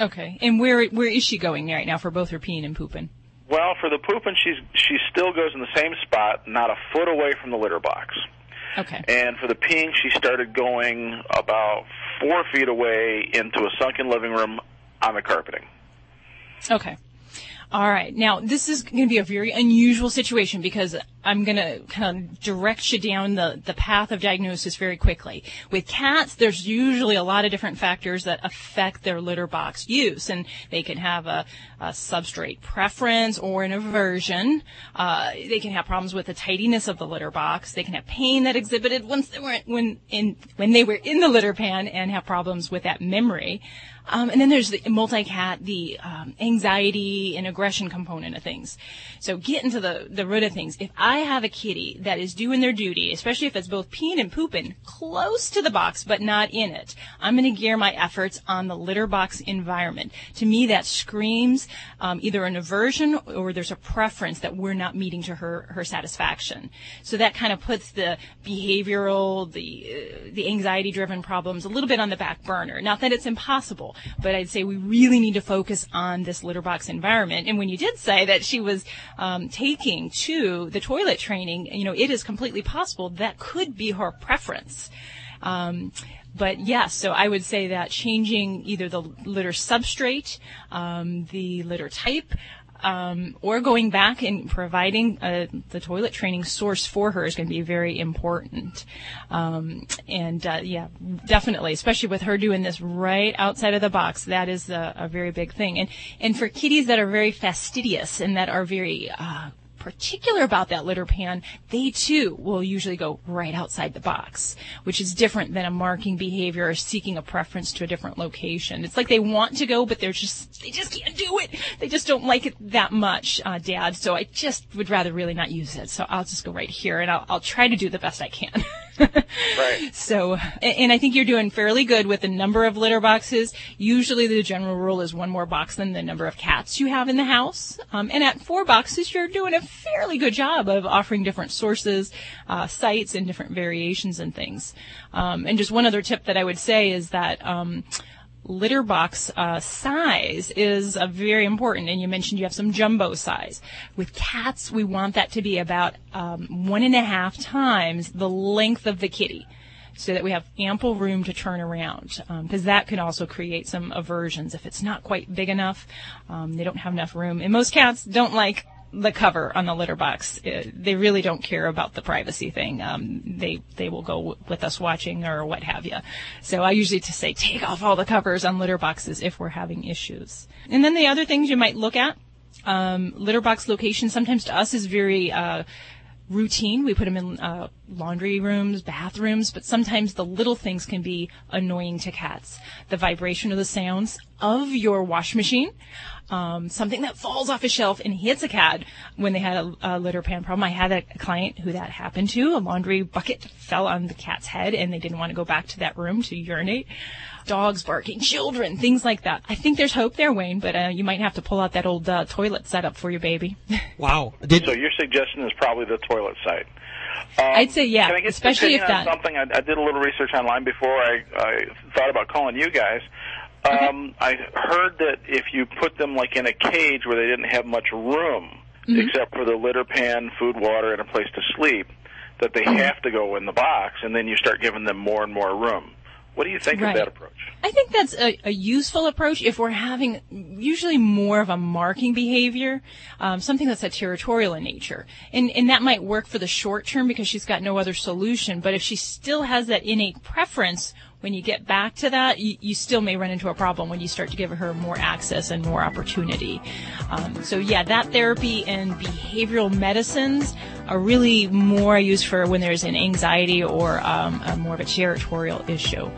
Okay. And where where is she going right now for both her peeing and pooping? Well, for the pooping, she's she still goes in the same spot, not a foot away from the litter box. Okay. And for the peeing, she started going about four feet away into a sunken living room on the carpeting. Okay. All right. Now, this is going to be a very unusual situation because I'm going to kind of direct you down the, the path of diagnosis very quickly. With cats, there's usually a lot of different factors that affect their litter box use, and they can have a, a substrate preference or an aversion. Uh, they can have problems with the tidiness of the litter box. They can have pain that exhibited once they were when in when they were in the litter pan and have problems with that memory. Um, and then there's the multi-cat, the um, anxiety and aggression component of things. So get into the, the root of things. If I have a kitty that is doing their duty, especially if it's both peeing and pooping close to the box but not in it, I'm going to gear my efforts on the litter box environment. To me, that screams um, either an aversion or there's a preference that we're not meeting to her her satisfaction. So that kind of puts the behavioral, the uh, the anxiety-driven problems a little bit on the back burner. Not that it's impossible, but I'd say we really need to focus on this litter box environment. And when you did say that she was um, taking to the toilet training, you know, it is completely possible that could be her preference. Um, but yes, so I would say that changing either the litter substrate, um, the litter type, um, or going back and providing uh, the toilet training source for her is going to be very important. Um, and uh, yeah, definitely, especially with her doing this right outside of the box, that is a, a very big thing. And and for kitties that are very fastidious and that are very uh, particular about that litter pan, they too will usually go right outside the box, which is different than a marking behavior or seeking a preference to a different location. It's like they want to go, but they're just, they just can't do it. They just don't like it that much, uh, dad. So I just would rather really not use it. So I'll just go right here and I'll, I'll try to do the best I can. (laughs) right. (laughs) So, and I think you're doing fairly good with the number of litter boxes. Usually the general rule is one more box than the number of cats you have in the house. Um, and at four boxes, you're doing a fairly good job of offering different sources, uh, sites, and different variations and things. Um, and just one other tip that I would say is that, um, litter box uh, size is uh, very important. And you mentioned you have some jumbo size. With cats, we want that to be about um, one and a half times the length of the kitty. So that we have ample room to turn around, because um, that can also create some aversions if it's not quite big enough. Um, they don't have enough room, and most cats don't like the cover on the litter box. Uh, they really don't care about the privacy thing. Um, they they will go w- with us watching or what have you. So I usually just say take off all the covers on litter boxes if we're having issues. And then the other things you might look at, um, litter box location sometimes to us is very uh, routine. We put them in uh, laundry rooms, bathrooms, but sometimes the little things can be annoying to cats. The vibration of the sounds of your wash machine, um, something that falls off a shelf and hits a cat when they had a, a, litter pan problem. I had a client who that happened to. A laundry bucket fell on the cat's head and they didn't want to go back to that room to urinate. Dogs barking, children, things like that. I think there's hope there, Wayne, but uh, you might have to pull out that old uh, toilet setup for your baby. (laughs) wow. Did- so your suggestion is probably the toilet site. Um, I'd say yeah, can I get especially if that. Something I, I, did a little research online before I, I thought about calling you guys. Um, I heard that if you put them like in a cage where they didn't have much room, mm-hmm. except for the litter pan, food, water, and a place to sleep, that they mm-hmm. have to go in the box, and then you start giving them more and more room. What do you think right. of that approach? I think that's a, a, useful approach if we're having usually more of a marking behavior, um, something that's a territorial in nature. And, and that might work for the short term because she's got no other solution. But if she still has that innate preference, when you get back to that, you, you still may run into a problem when you start to give her more access and more opportunity. Um, so yeah, that therapy and behavioral medicines are really more used for when there's an anxiety or um, more of a territorial issue.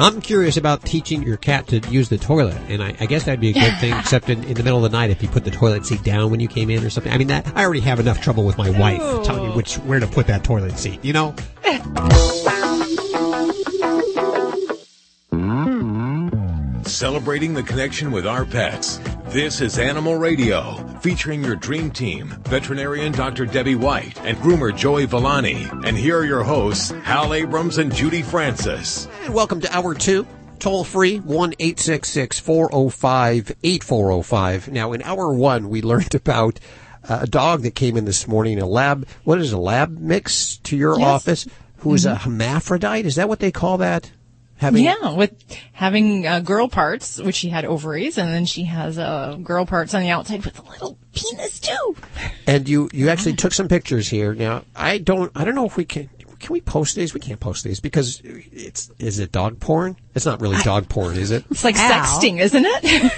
I'm curious about teaching your cat to use the toilet, and I, I guess that'd be a good thing, (laughs) except in, in, the middle of the night if you put the toilet seat down when you came in or something. I mean, that I already have enough trouble with my wife Ooh. telling me which where to put that toilet seat. You know. (laughs) Celebrating the connection with our pets. This is Animal Radio, featuring your dream team, veterinarian Dr. Debbie White and groomer Joey Villani. And here are your hosts, Hal Abrams and Judy Francis. And welcome to Hour 2. Toll free, 1 405 8405. Now, in Hour 1, we (laughs) learned about uh, a dog that came in this morning, a lab, what is a lab mix to your yes. office, who is mm-hmm. a hermaphrodite? Is that what they call that? Having yeah, with having uh, girl parts, which she had ovaries, and then she has uh, girl parts on the outside with a little penis too. And you you actually took some pictures here. Now I don't I don't know if we can can we post these? We can't post these because it's is it dog porn? It's not really dog porn, is it? It's like sexting, isn't it?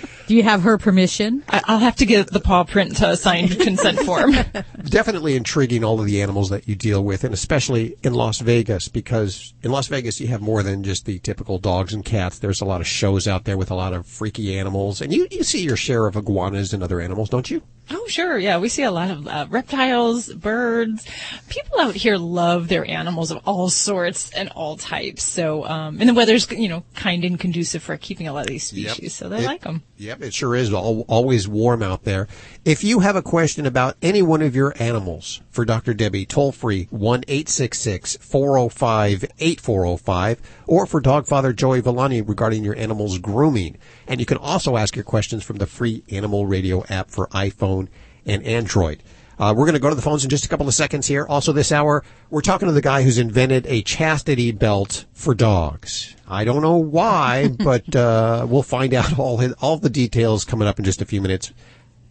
(laughs) (laughs) Do you have her permission? I- I'll have to get the paw print uh, signed consent form. (laughs) Definitely intriguing all of the animals that you deal with, and especially in Las Vegas because in Las Vegas you have more than just the typical dogs and cats. There's a lot of shows out there with a lot of freaky animals, and you you see your share of iguanas and other animals, don't you? Oh, sure. Yeah, we see a lot of uh, reptiles, birds. People out here love their animals of all sorts and all types. So, um, and the weather's, you know, kind and conducive for keeping a lot of these species. So they It- like them. Yep, it sure is al- always warm out there. If you have a question about any one of your animals for Dr. Debbie, toll free 1 405 8405 or for Dogfather Joey Villani regarding your animal's grooming. And you can also ask your questions from the free Animal Radio app for iPhone and Android. Uh, we're going to go to the phones in just a couple of seconds here. Also, this hour, we're talking to the guy who's invented a chastity belt for dogs. I don't know why, (laughs) but uh, we'll find out all his, all the details coming up in just a few minutes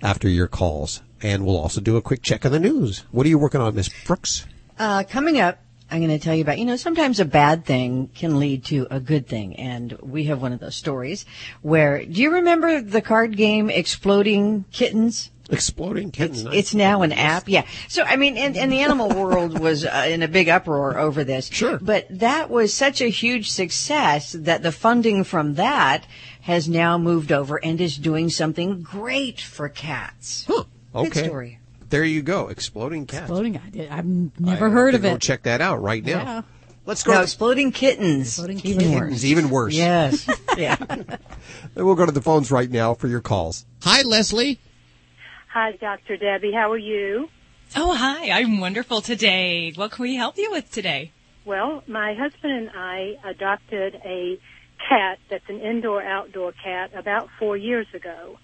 after your calls. And we'll also do a quick check of the news. What are you working on, Miss Brooks? Uh, coming up, I'm going to tell you about, you know, sometimes a bad thing can lead to a good thing. And we have one of those stories where, do you remember the card game Exploding Kittens? Exploding Kittens. It's, it's now an app. Yeah. So, I mean, and, and the animal world was uh, in a big uproar over this. Sure. But that was such a huge success that the funding from that has now moved over and is doing something great for cats. Huh. Good Okay. story. There you go. Exploding cats. Exploding. I did. I've never have heard to of go it. check that out right now. Yeah. Let's go. No, exploding kittens. even Kittens, worse. even worse. Yes. (laughs) yeah. We'll go to the phones right now for your calls. Hi, Leslie. Hi, Dr. Debbie. How are you? Oh, hi. I'm wonderful today. What can we help you with today? Well, my husband and I adopted a cat that's an indoor outdoor cat about four years ago.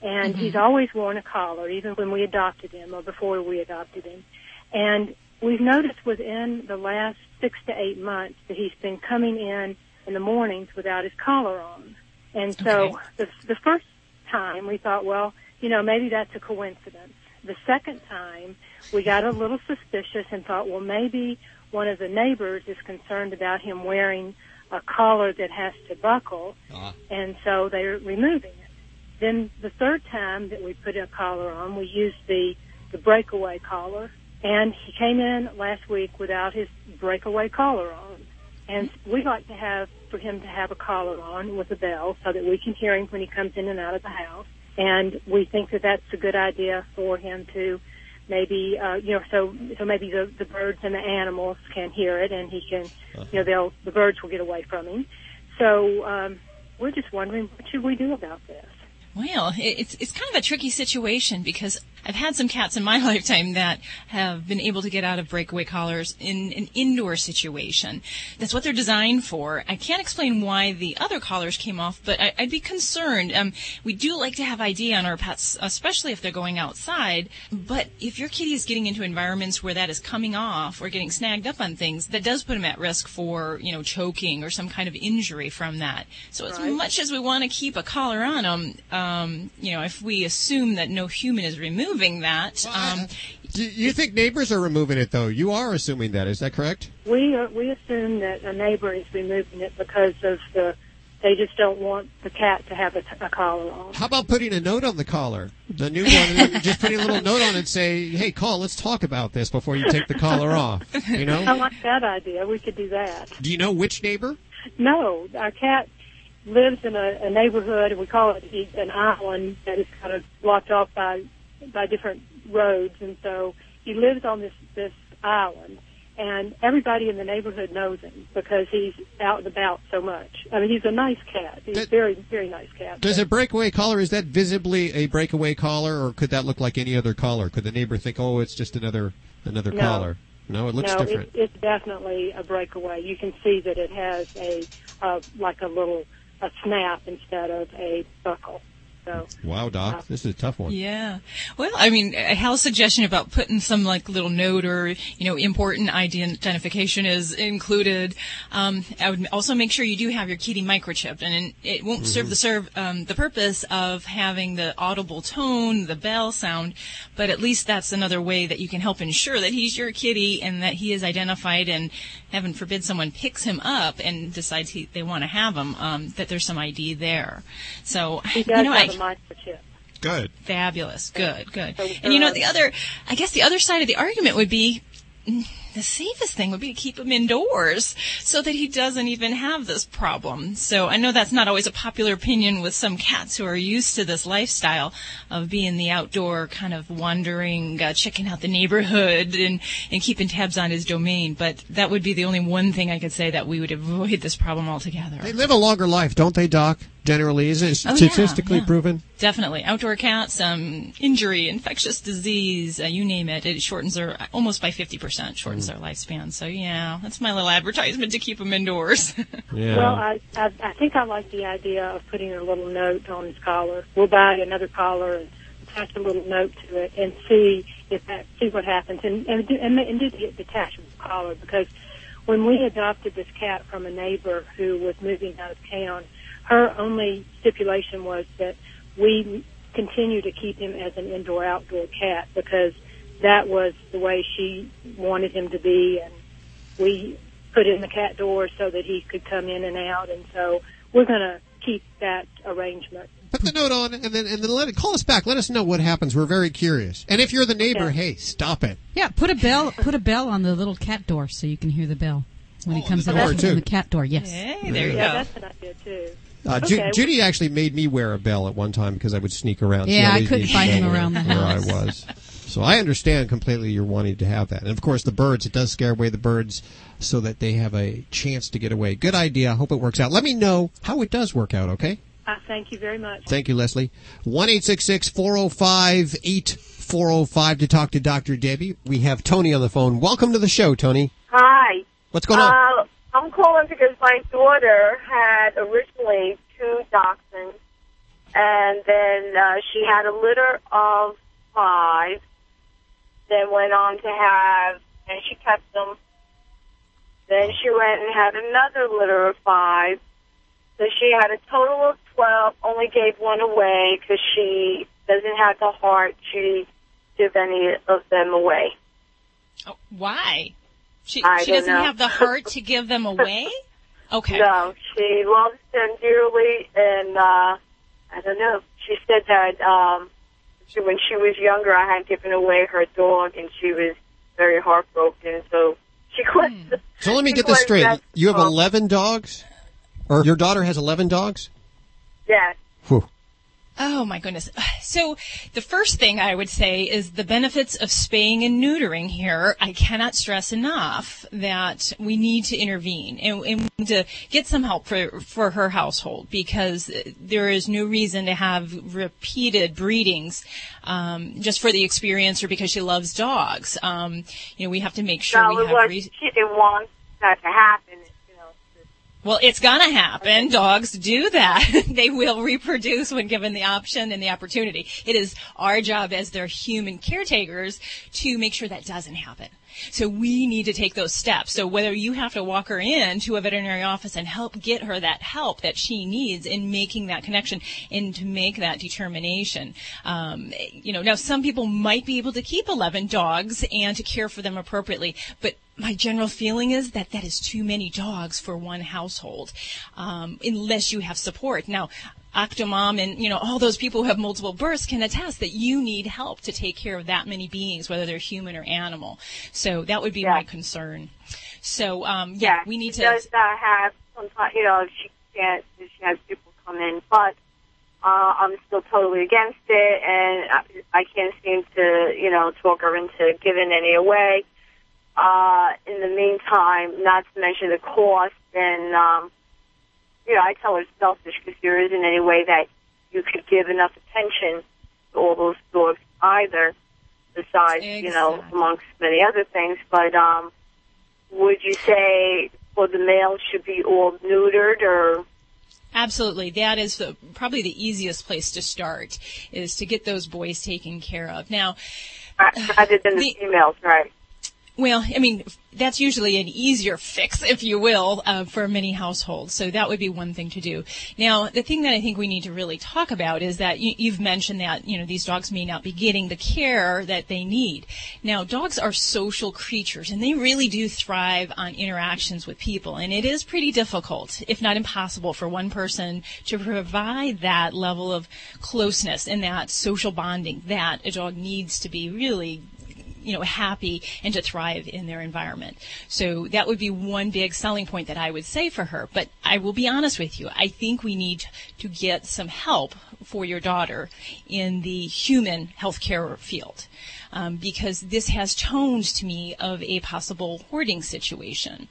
And Mhm. he's always worn a collar, even when we adopted him or before we adopted him. And we've noticed within the last six to eight months that he's been coming in in the mornings without his collar on. And so Okay. the, the first time we thought, well, you know, maybe that's a coincidence. The second time we got a little suspicious and thought, well, maybe one of the neighbors is concerned about him wearing a collar that has to buckle, ah. and so they're removing it. Then the third time that we put a collar on, we used the the breakaway collar, and he came in last week without his breakaway collar on. And we like to have for him to have a collar on with a bell so that we can hear him when he comes in and out of the house. And we think that that's a good idea for him to maybe uh, you know so so maybe the the birds and the animals can hear it and he can you know they'll the birds will get away from him. So um, we're just wondering what should we do about this? Well, it's it's kind of a tricky situation because I've had some cats in my (laughs) lifetime that have been able to get out of breakaway collars in an indoor situation. That's what they're designed for. I can't explain why the other collars came off, but I, I'd be concerned. Um, we do like to have ID on our pets, especially if they're going outside. But if your kitty is getting into environments where that is coming off or getting snagged up on things, that does put them at risk for you know choking or some kind of injury from that. So as much as we want to keep a collar on them, um, you know, if we assume that no human is removing that, um, Do you think neighbors are removing it, though? You are assuming that. Is that correct? We are, we assume that a neighbor is removing it because of the they just don't want the cat to have a, a collar on. How about putting a note on the collar? The new one, (laughs) just putting a little note on it and say, hey, call, let's talk about this before you take the collar off. You know, I like that idea. We could do that. Do you know which neighbor? No, our cat lives in a, a neighborhood, and we call it an island that is kind of blocked off by by different roads, and so he lives on this this island, and everybody in the neighborhood knows him because he's out and about so much. I mean, he's a nice cat. He's a very very nice cat. Does a breakaway collar, is that visibly a breakaway collar, or could that look like any other collar? Could the neighbor think, oh, it's just another another No. collar? No, it looks no, different. It, it's definitely a breakaway. You can see that it has a uh, like a little a snap instead of a buckle. So Wow, Doc, this is a tough one. Yeah. Well, I mean, uh, Hal's suggestion about putting some like little note or, you know, important ID identification is included. Um, I would also make sure you do have your kitty microchipped and it won't serve Mhm. the serve, um, the purpose of having the audible tone, the bell sound, but at least that's another way that you can help ensure that he's your kitty and that he is identified and heaven forbid someone picks him up and decides he, they want to have him, um, that there's some ID there. So, he does you know, have I, a microchip. Good. Fabulous. Good, good. So, And you know, the other, I guess the other side of the argument would be mm, the safest thing would be to keep him indoors so that he doesn't even have this problem. So I know that's not always a popular opinion with some cats who are used to this lifestyle of being the outdoor kind of wandering, uh, checking out the neighborhood and, and keeping tabs on his domain. But that would be the only one thing I could say that we would avoid this problem altogether. They live a longer life, don't they, Doc? Generally, is it Oh, yeah, statistically yeah. proven? Definitely. Outdoor cats, um, injury, infectious disease, uh, you name it, it shortens their, almost by 50% shortens their lifespan. So yeah, that's my little advertisement to keep them indoors. (laughs) Well, I, I I think I like the idea of putting a little note on his collar. We'll buy another collar and attach a little note to it and see if that see what happens and and do, and, and do the detachable collar because when we adopted this cat from a neighbor who was moving out of town, her only stipulation was that we continue to keep him as an indoor outdoor cat because that was the way she wanted him to be and we put in the cat door so that he could come in and out and so we're going to keep that arrangement. Put the note on, and then and then let it call us back. Let us know what happens. We're very curious. And if you're the neighbor, hey, stop it. Yeah, put a bell. Put a bell on the little cat door so you can hear the bell when he oh, comes the out door, from the cat door. Yes. Hey, there you yeah, go. that's an idea too. Uh, Ju- Okay. Judy actually made me wear a bell at one time because I would sneak around. Yeah, I couldn't find him where- around the where I was. So I understand completely you're wanting to have that. And of course, the birds, it does scare away the birds so that they have a chance to get away. Good idea. I hope it works out. Let me know how it does work out, okay? I thank you very much. Thank you, Leslie. 1 405 8405 to talk to Dr. Debbie. We have Tony on the phone. Welcome to the show, Tony. Hi. What's going on? Uh, I'm calling because my daughter had originally two dachshunds, and then uh, she had a litter of five. Then went on to have, and she kept them. Then she went and had another litter of five. So she had a total of 12, only gave one away because she doesn't have the heart to give any of them away. Why? She, I she don't doesn't know. have the heart to give them (laughs) away? Okay. No, she loves them dearly, and uh, I don't know. She said that um, she, when she was younger, I had given away her dog, and she was very heartbroken. So she (laughs) quit. So let me get this straight. You have 11 dogs? Or your daughter has 11 dogs? Yes. Oh my goodness. (sighs) So the first thing I would say is the benefits of spaying and neutering here. I cannot stress enough that we need to intervene and, and to get some help for, for her household because there is no reason to have repeated breedings um, just for the experience or because she loves dogs. Um, you know, we have to make sure no, we have reason. she didn't want that to happen. Well, it's gonna happen. Dogs do that. (laughs) they will reproduce when given the option and the opportunity. It is our job as their human caretakers to make sure that doesn't happen. So we need to take those steps. So whether you have to walk her in to a veterinary office and help get her that help that she needs in making that connection and to make that determination. Um, you know, now some people might be able to keep 11 dogs and to care for them appropriately, but my general feeling is that that is too many dogs for one household, um, unless you have support. Now, Octomom and you know all those people who have multiple births can attest that you need help to take care of that many beings, whether they're human or animal. So that would be my concern. So um, yeah, we need she to. does uh, have sometimes, you know, she can't, she has people come in, but uh, I'm still totally against it, and I, I can't seem to, you know, talk her into giving any away. Uh, in the meantime, not to mention the cost, and um, you know, I tell her it's selfish because there isn't any way that you could give enough attention to all those dogs either. Besides, you know, amongst many other things, but um, would you say for the males should be all neutered or Absolutely. That is the, probably the easiest place to start is to get those boys taken care of. Now, rather than the, females, right? Well, I mean, that's usually an easier fix, if you will, uh, for many households. So that would be one thing to do. Now, the thing that I think we need to really talk about is that you, you've mentioned that, you know, these dogs may not be getting the care that they need. Now, dogs are social creatures and they really do thrive on interactions with people. And it is pretty difficult, if not impossible, for one person to provide that level of closeness and that social bonding that a dog needs to be really you know, happy and to thrive in their environment. So that would be one big selling point that I would say for her. But I will be honest with you. I think we need to get some help for your daughter in the human healthcare field um, because this has tones to me of a possible hoarding situation.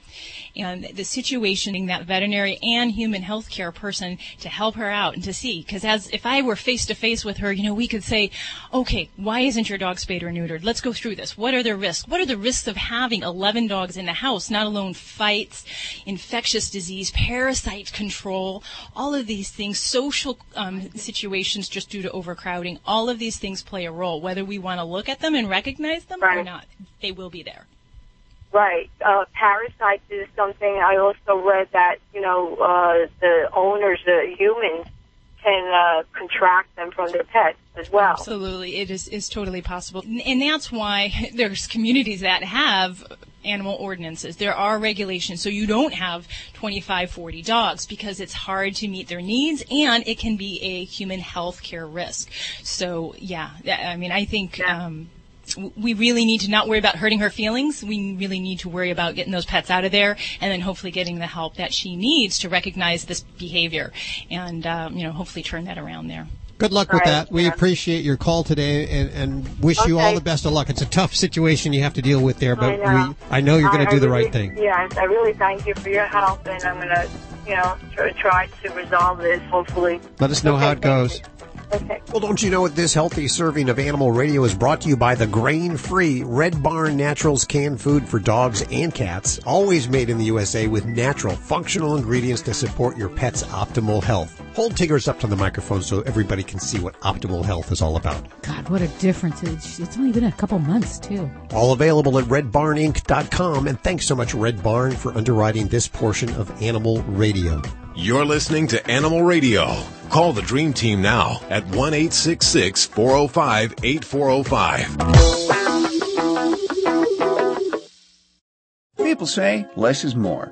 And the situation that veterinary and human health care person to help her out and to see, because as if I were face to face with her, you know, we could say, okay, why isn't your dog spayed or neutered? Let's go through this. What are the risks? What are the risks of having 11 dogs in the house? Not alone fights, infectious disease, parasite control, all of these things, social um, situations just due to overcrowding, all of these things play a role, whether we want to look at them and recognize them right. or not. They will be there. Right. Uh, parasites is something I also read that, you know, uh, the owners, the humans, can uh, contract them from their pets as well. Absolutely. It is, is totally possible. And that's why (laughs) there's communities that have animal ordinances. There are regulations, so you don't have 25, 40 dogs because it's hard to meet their needs and it can be a human health care risk. So, yeah, I mean, I think, um, we really need to not worry about hurting her feelings. We really need to worry about getting those pets out of there and then hopefully getting the help that she needs to recognize this behavior and, um, you know, hopefully turn that around there. Good luck with right, that. We yeah. appreciate your call today and, and wish okay. you all the best of luck. It's a tough situation you have to deal with there, but I know, we, I know you're going to do the right thing. Yes, I really thank you for your help, and I'm going to, you know, try to resolve this, hopefully. Let us know okay, how it goes. You. Okay. Well, don't you know what this healthy serving of Animal Radio is brought to you by the grain-free Red Barn Naturals canned food for dogs and cats, always made in the USA with natural, functional ingredients to support your pet's optimal health. Hold Tiggers up to the microphone so everybody can see what optimal health is all about. God, what a difference. It's only been a couple months, too. All available at redbarninc.com, and thanks so much, Red Barn, for underwriting this portion of Animal Radio. You're listening to Animal Radio. Call the Dream Team now at 1 405 8405. People say less is more.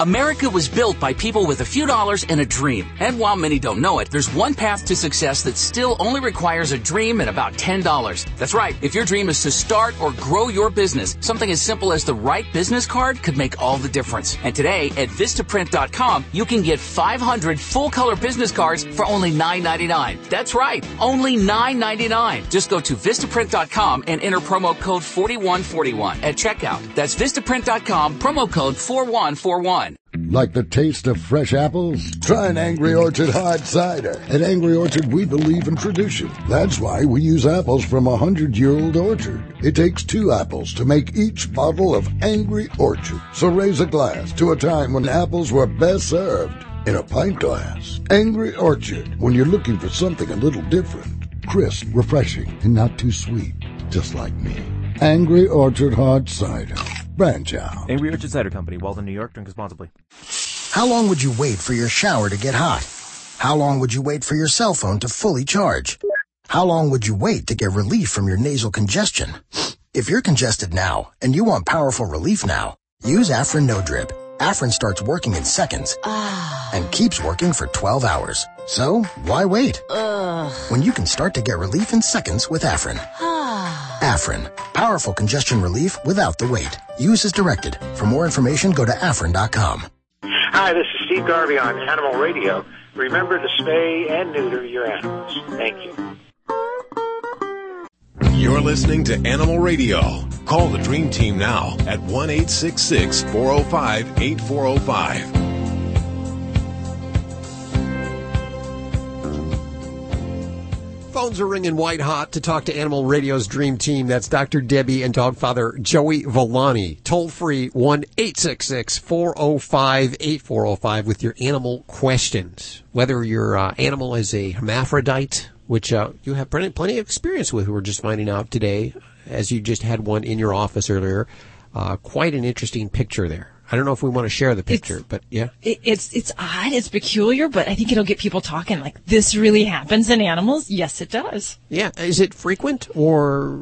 America was built by people with a few dollars and a dream. And while many don't know it, there's one path to success that still only requires a dream and about $10. That's right. If your dream is to start or grow your business, something as simple as the right business card could make all the difference. And today at Vistaprint.com, you can get 500 full color business cards for only $9.99. That's right. Only $9.99. Just go to Vistaprint.com and enter promo code 4141 at checkout. That's Vistaprint.com, promo code 4141. Like the taste of fresh apples? Try an Angry Orchard hard cider. At Angry Orchard, we believe in tradition. That's why we use apples from a hundred-year-old orchard. It takes two apples to make each bottle of Angry Orchard. So raise a glass to a time when apples were best served in a pint glass. Angry Orchard, when you're looking for something a little different. Crisp, refreshing, and not too sweet. Just like me. Angry Orchard Hard Cider. Branch out. Angry Orchard Cider Company, Walden, New York. Drink responsibly. How long would you wait for your shower to get hot? How long would you wait for your cell phone to fully charge? How long would you wait to get relief from your nasal congestion? If you're congested now and you want powerful relief now, use Afrin No Drip. Afrin starts working in seconds ah. and keeps working for 12 hours. So why wait? When you can start to get relief in seconds with Afrin. Afrin, powerful congestion relief without the wait. Use as directed. For more information, go to afrin.com. Hi, this is Steve Garvey on Animal Radio. Remember to spay and neuter your animals. Thank you. You're listening to Animal Radio. Call the Dream Team now at 1 866 405 8405. Phones are ringing white hot to talk to Animal Radio's Dream Team. That's Dr. Debbie and dog father Joey Villani. Toll free 1 866 405 8405 with your animal questions. Whether your uh, animal is a hermaphrodite, which uh, you have plenty, of experience with, we're just finding out today, as you just had one in your office earlier. Uh, quite an interesting picture there. I don't know if we want to share the picture, but yeah. It, it's it's odd, it's peculiar, but I think it'll get people talking. Like this really happens in animals. Yes, it does. Yeah, is it frequent or?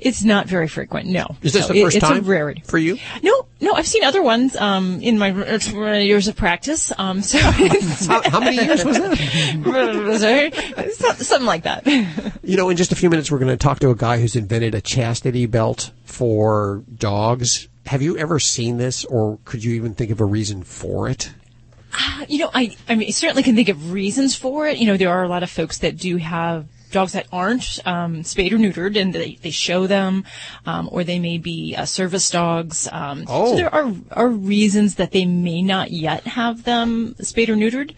It's not very frequent. No. Is this So the it- first it's time a rarity for you? No, no, I've seen other ones um, in my years of practice. Um, so (laughs) how, how many years was that? (laughs) Something like that. (laughs) You know, in just a few minutes, we're going to talk to a guy who's invented a chastity belt for dogs. Have you ever seen this, or could you even think of a reason for it? You know, I, I mean, I certainly can think of reasons for it. You know, there are a lot of folks that do have dogs that aren't um, spayed or neutered, and they, they show them, um, or they may be uh, service dogs. Um, Oh. So there are are reasons that they may not yet have them spayed or neutered.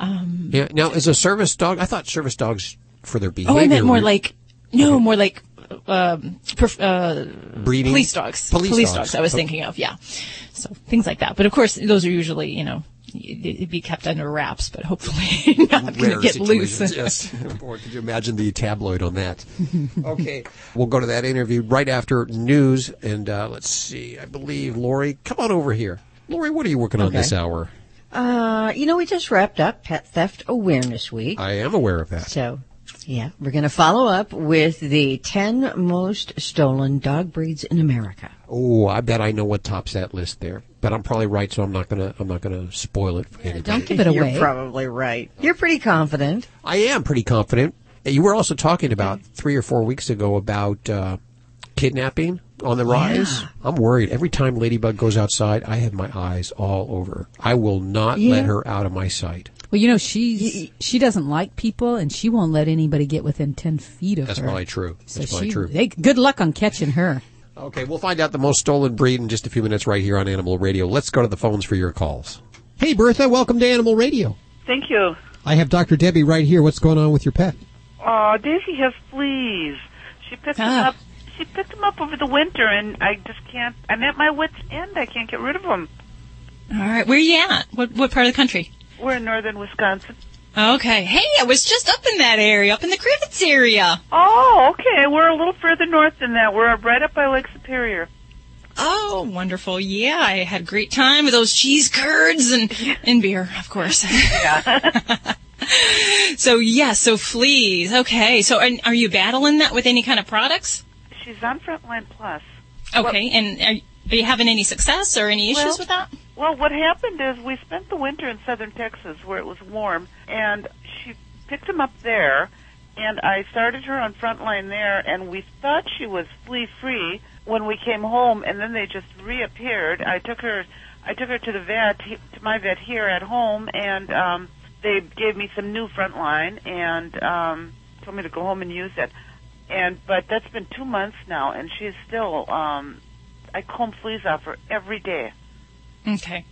Um, Yeah. Now, as a service dog, I thought service dogs for their behavior. oh, I meant more like no, more like. Um, perf- uh, Breeding? police dogs, Police dogs. dogs. I was Okay. thinking of, yeah. So things like that. But of course, those are usually, you know, it'd be kept under wraps, but hopefully (laughs) not going to get loose. situations, yes. (laughs) (laughs) Boy, could you imagine the tabloid on that? okay. We'll go to that interview right after news. And uh, let's see. I believe, Lori, come on over here. Lori, what are you working on Okay. this hour? Uh, you know, we just wrapped up Pet Theft Awareness Week. I am aware of that. So, yeah, we're going to follow up with the 10 most stolen dog breeds in America. Oh, I bet I know what tops that list there. But I'm probably right, so I'm not gonna I'm not gonna spoil it for anybody. don't give it away. You're probably right. You're pretty confident. I am pretty confident. You were also talking about three or four weeks ago about uh, kidnapping on the rise. I'm worried. Every time Ladybug goes outside, I have my eyes all over. I will not Yeah. let her out of my sight. Well, you know, she's she doesn't like people, and she won't let anybody get within ten feet of That's her. probably true. So That's probably she- true. They, good luck on catching her. Okay, we'll find out the most stolen breed in just a few minutes right here on Animal Radio. Let's go to the phones for your calls. Hey, Bertha, welcome to Animal Radio. Thank you. I have Dr. Debbie right here. What's going on with your pet? Oh, Daisy has fleas. She picked them Ah. up. She picked them up over the winter, and I just can't. I'm at my wits' end. I can't get rid of them. All right, where are you at? What what part of the country? We're in northern Wisconsin. Okay. Hey, I was just up in that area, up in the Crivitz area. Oh, okay. We're a little further north than that. We're right up by Lake Superior. Oh, wonderful. Yeah, I had a great time with those cheese curds and, (laughs) and beer, of course. (laughs) so, yeah, so fleas. Okay. So, are, are you battling that with any kind of products? She's on Frontline Plus. Okay. and are, are you having any success or any issues Well- with that? Well, what happened is we spent the winter in southern Texas where it was warm, and she picked him up there, and I started her on Frontline there, and we thought she was flea free when we came home, and then they just reappeared. I took her, I took her to the vet, to my vet here at home, and um, they gave me some new Frontline, and um, told me to go home and use it. And but that's been two months now, and she's still. Um, I comb fleas off her every day. Okay.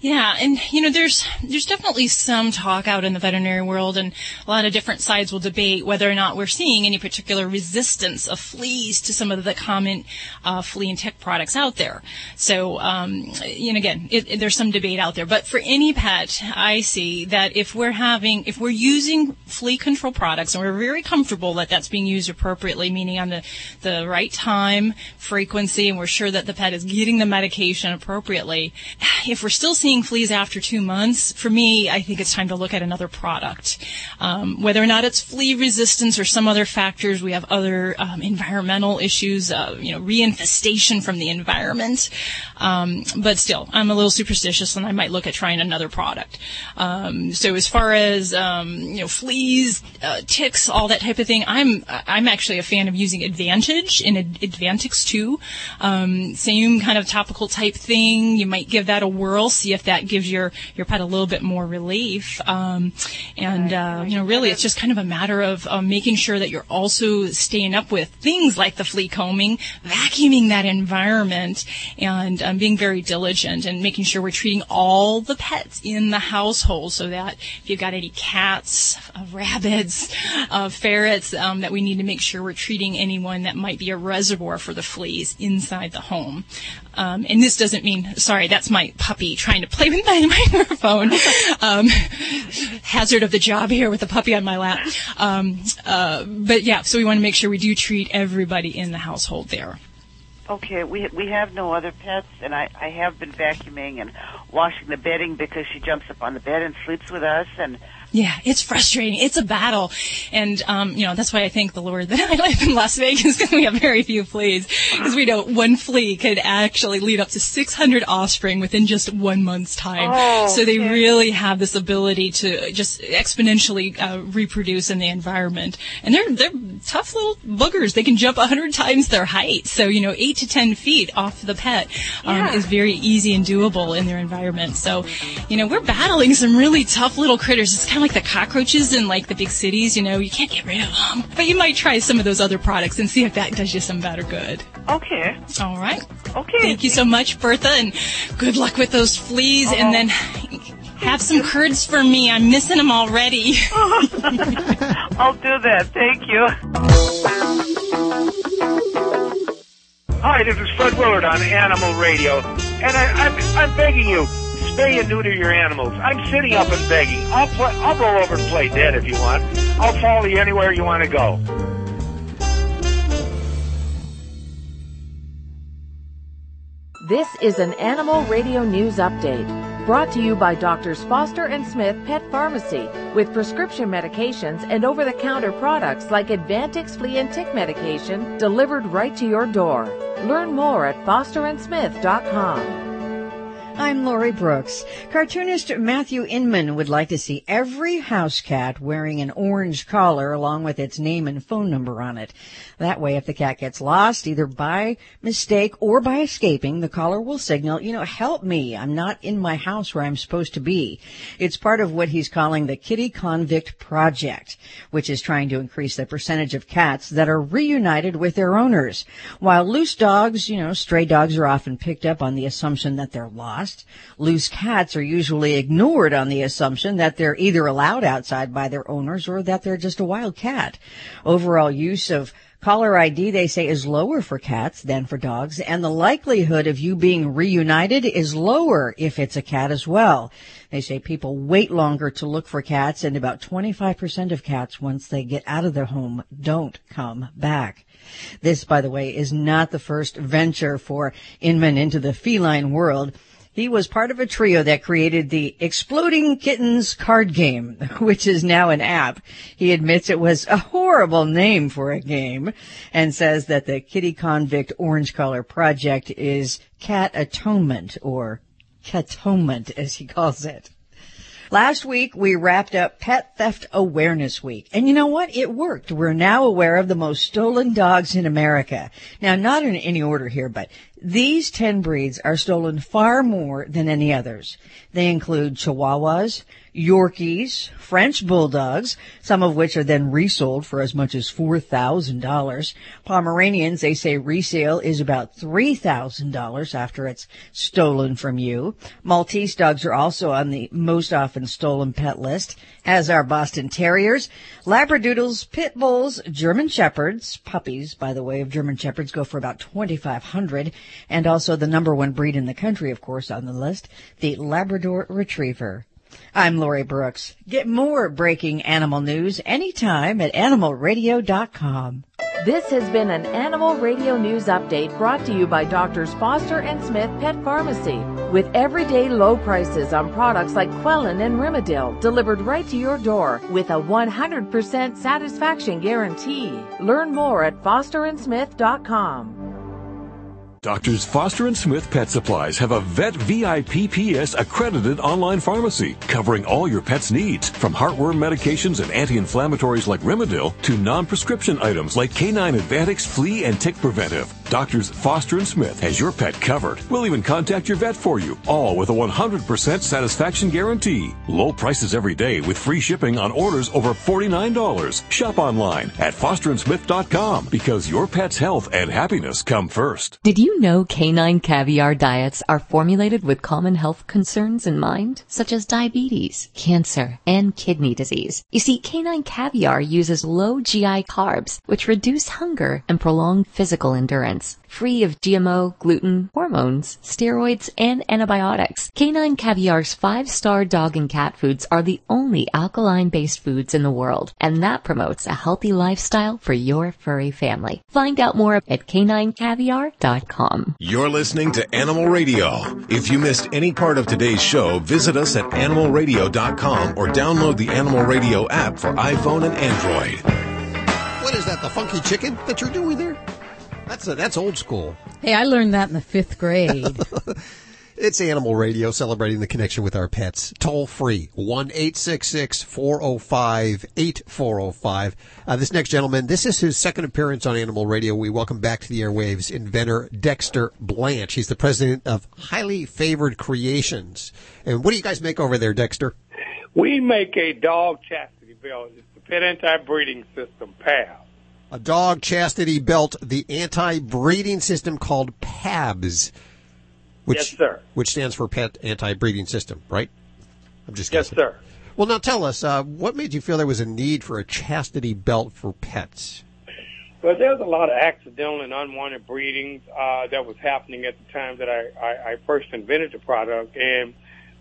Yeah, and you know, there's there's definitely some talk out in the veterinary world, and a lot of different sides will debate whether or not we're seeing any particular resistance of fleas to some of the common uh, flea and tick products out there. So, um, you know, again, it, it- there's some debate out there. But for any pet, I see that if we're having, if we're using flea control products, and we're very comfortable that that's being used appropriately, meaning on the the right time, frequency, and we're sure that the pet is getting the medication appropriately. (sighs) If we're still seeing fleas after two months, for me, I think it's time to look at another product. Um, whether or not it's flea resistance or some other factors, we have other um, environmental issues, uh, you know, reinfestation from the environment. Um, but still, I'm a little superstitious, and I might look at trying another product. Um, so as far as um, you know, fleas, uh, ticks, all that type of thing, I'm I'm actually a fan of using Advantage and Ad- Advantix too. Um, same kind of topical type thing. You might give that a whirl, see if that gives your your pet a little bit more relief. Um, and uh, you know, really, it's just kind of a matter of um, making sure that you're also staying up with things like the flea combing, vacuuming that environment, and um, being very diligent and making sure we're treating all the pets in the household so that if you've got any cats, uh, rabbits, uh, ferrets, um, that we need to make sure we're treating anyone that might be a reservoir for the fleas inside the home. Um, and this doesn't mean, sorry, that's my puppy trying to play with my (laughs) microphone. Um, hazard of the job here with a puppy on my lap. Um, uh, but yeah, so we want to make sure we do treat everybody in the household there. Okay, we we have no other pets, and I I have been vacuuming and washing the bedding because she jumps up on the bed and sleeps with us, and Yeah, it's frustrating. It's a battle. And, um, you know, that's why I thank the Lord that (laughs) I live in Las Vegas (laughs) because we have very few fleas. Because we know one flea could actually lead up to 600 offspring within just one month's time. Oh, so they okay. really have this ability to just exponentially uh, reproduce in the environment. And they're, they're tough little boogers. They can jump 100 times their height. So, you know, 8 to 10 feet off the pet um, Yeah. is very easy and doable in their environment. So, you know, we're battling some really tough little critters. It's kind of like the cockroaches in like the big cities, you know, you can't get rid of them. But you might try some of those other products and see if that does you some better good. Okay. All right. Okay. Thank you so much, Bertha, and good luck with those fleas. And oh. then have some curds for me. I'm missing them already. (laughs) (laughs) I'll do that. Thank you. Hi, this is Fred Willard on Animal Radio, and I, I'm I'm begging you, spay and neuter your animals. I'm sitting up and begging. I'll play, I'll roll over and play dead if you want. I'll follow you anywhere you want to go. This is an Animal Radio News Update brought to you by Doctors Foster and Smith Pet Pharmacy with prescription medications and over the counter products like Advantix flea and tick medication delivered right to your door. Learn more at fosterandsmith.com. I'm Lori Brooks. Cartoonist Matthew Inman would like to see every house cat wearing an orange collar along with its name and phone number on it. That way, if the cat gets lost, either by mistake or by escaping, the collar will signal, you know, help me. I'm not in my house where I'm supposed to be. It's part of what he's calling the Kitty Convict Project, which is trying to increase the percentage of cats that are reunited with their owners. While loose dogs, you know, stray dogs are often picked up on the assumption that they're lost. Loose cats are usually ignored on the assumption that they're either allowed outside by their owners or that they're just a wild cat. Overall use of collar ID, they say, is lower for cats than for dogs, and the likelihood of you being reunited is lower if it's a cat as well. They say people wait longer to look for cats, and about 25% of cats, once they get out of their home, don't come back. This, by the way, is not the first venture for Inman into the feline world. He was part of a trio that created the Exploding Kittens card game, (laughs) which is now an app. He admits it was a horrible name for a game and says that the Kitty Convict Orange Collar Project is cat atonement or catonement as he calls it. Last week we wrapped up Pet Theft Awareness Week. And you know what? It worked. We're now aware of the most stolen dogs in America. Now, not in any order here, but these 10 breeds are stolen far more than any others. They include Chihuahuas, Yorkies, French Bulldogs, some of which are then resold for as much as $4,000. Pomeranians, they say resale is about $3,000 after it's stolen from you. Maltese dogs are also on the most often stolen pet list, as are Boston Terriers, Labradoodles, Pit Bulls, German Shepherds, puppies, by the way, of German Shepherds go for about 2,500, and also the number one breed in the country, of course, on the list, the Labrador Retriever. I'm Lori Brooks. Get more breaking animal news anytime at animalradio.com. This has been an Animal Radio News Update brought to you by Doctors Foster and Smith Pet Pharmacy. With everyday low prices on products like Quellin and Rimadyl delivered right to your door with a 100% satisfaction guarantee. Learn more at fosterandsmith.com. Doctors Foster and Smith Pet Supplies have a Vet VIPPS accredited online pharmacy covering all your pet's needs, from heartworm medications and anti-inflammatories like Rimadyl to non-prescription items like K9 Advantix Flea and Tick Preventive. Doctors Foster and Smith has your pet covered. We'll even contact your vet for you, all with a 100% satisfaction guarantee. Low prices every day with free shipping on orders over $49. Shop online at fosterandsmith.com because your pet's health and happiness come first. Did you know canine caviar diets are formulated with common health concerns in mind, such as diabetes, cancer, and kidney disease? You see, canine caviar uses low GI carbs, which reduce hunger and prolong physical endurance. Free of GMO, gluten, hormones, steroids, and antibiotics. Canine Caviar's five-star dog and cat foods are the only alkaline-based foods in the world, and that promotes a healthy lifestyle for your furry family. Find out more at caninecaviar.com. You're listening to Animal Radio. If you missed any part of today's show, visit us at animalradio.com or download the Animal Radio app for iPhone and Android. What is that? The funky chicken that you're doing there? That's a, that's old school. Hey, I learned that in the fifth grade. (laughs) It's Animal Radio celebrating the connection with our pets. Toll free, 1-866-405-8405. Uh, this next gentleman, this is his second appearance on Animal Radio. We welcome back to the airwaves inventor Dexter Blanch. He's the president of Highly Favored Creations. And what do you guys make over there, Dexter? We make a dog chastity belt. It's the Pet Anti-Breeding System, PAB. A dog chastity belt, the anti-breeding system called PABS. Which, Yes, sir. Which stands for Pet Anti-Breeding System, right? I'm just guessing. Yes, sir. Well, now tell us, uh, what made you feel there was a need for a chastity belt for pets? Well, there's a lot of accidental and unwanted breedings uh, that was happening at the time that I, I, I first invented the product. And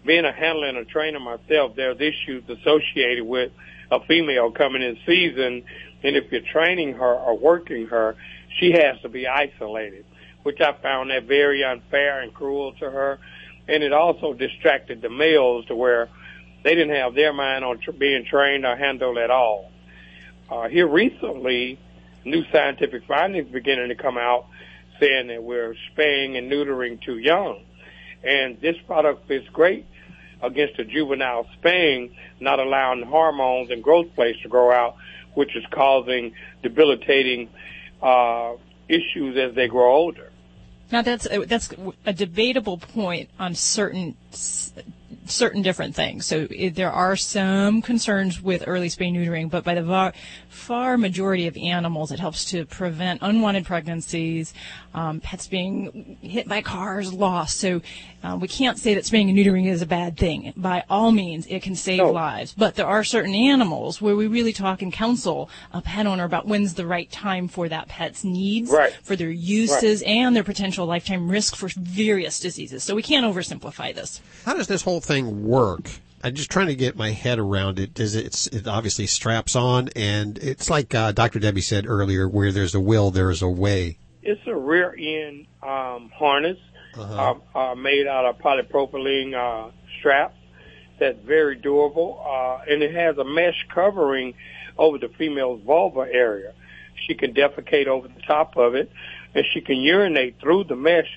being a handler and a trainer myself, there's issues associated with a female coming in season. And if you're training her or working her, she has to be isolated, which I found that very unfair and cruel to her. And it also distracted the males to where they didn't have their mind on tr- being trained or handled at all. Uh, here recently, new scientific findings beginning to come out saying that we're spaying and neutering too young. And this product fits great against a juvenile spaying, not allowing hormones and growth plates to grow out, which is causing debilitating uh, issues as they grow older. Now that's that's a debatable point on certain certain different things. So there are some concerns with early spay neutering, but by the far, far majority of animals, it helps to prevent unwanted pregnancies, um, pets being hit by cars, lost. So uh, we can't say that spaying and neutering is a bad thing. By all means, it can save No. lives. But there are certain animals where we really talk and counsel a pet owner about when's the right time for that pet's needs, Right. for their uses, and their potential lifetime risk for various diseases. So we can't oversimplify this. How does this whole thing work? I'm just trying to get my head around it. Does it, it's, it obviously straps on, and it's like uh, Dr. Debbie said earlier, where there's a will, there's a way. It's a rear end um, harness uh, uh, made out of polypropylene uh, straps that's very durable, uh, and it has a mesh covering over the female's vulva area. She can defecate over the top of it, and she can urinate through the mesh.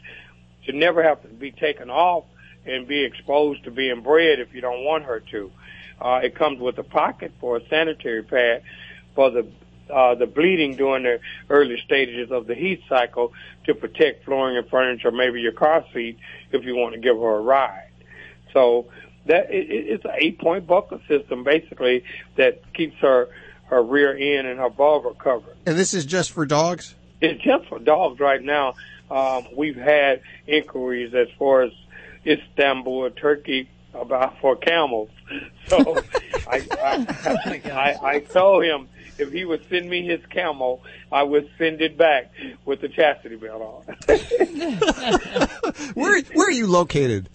She never have to be taken off and be exposed to being bred if you don't want her to. Uh, it comes with a pocket for a sanitary pad for the uh, the bleeding during the early stages of the heat cycle to protect flooring and furniture, maybe your car seat, if you want to give her a ride. So that it, it- it's an eight point buckle system basically that keeps her her rear end and her vulva covered. And this is just for dogs? It's just for dogs right now. Um, we've had inquiries as far as Istanbul, Turkey, about for camels. (laughs) So I, I, I, I told him if he would send me his camel, I would send it back with the chastity belt on. (laughs) Where where are you located?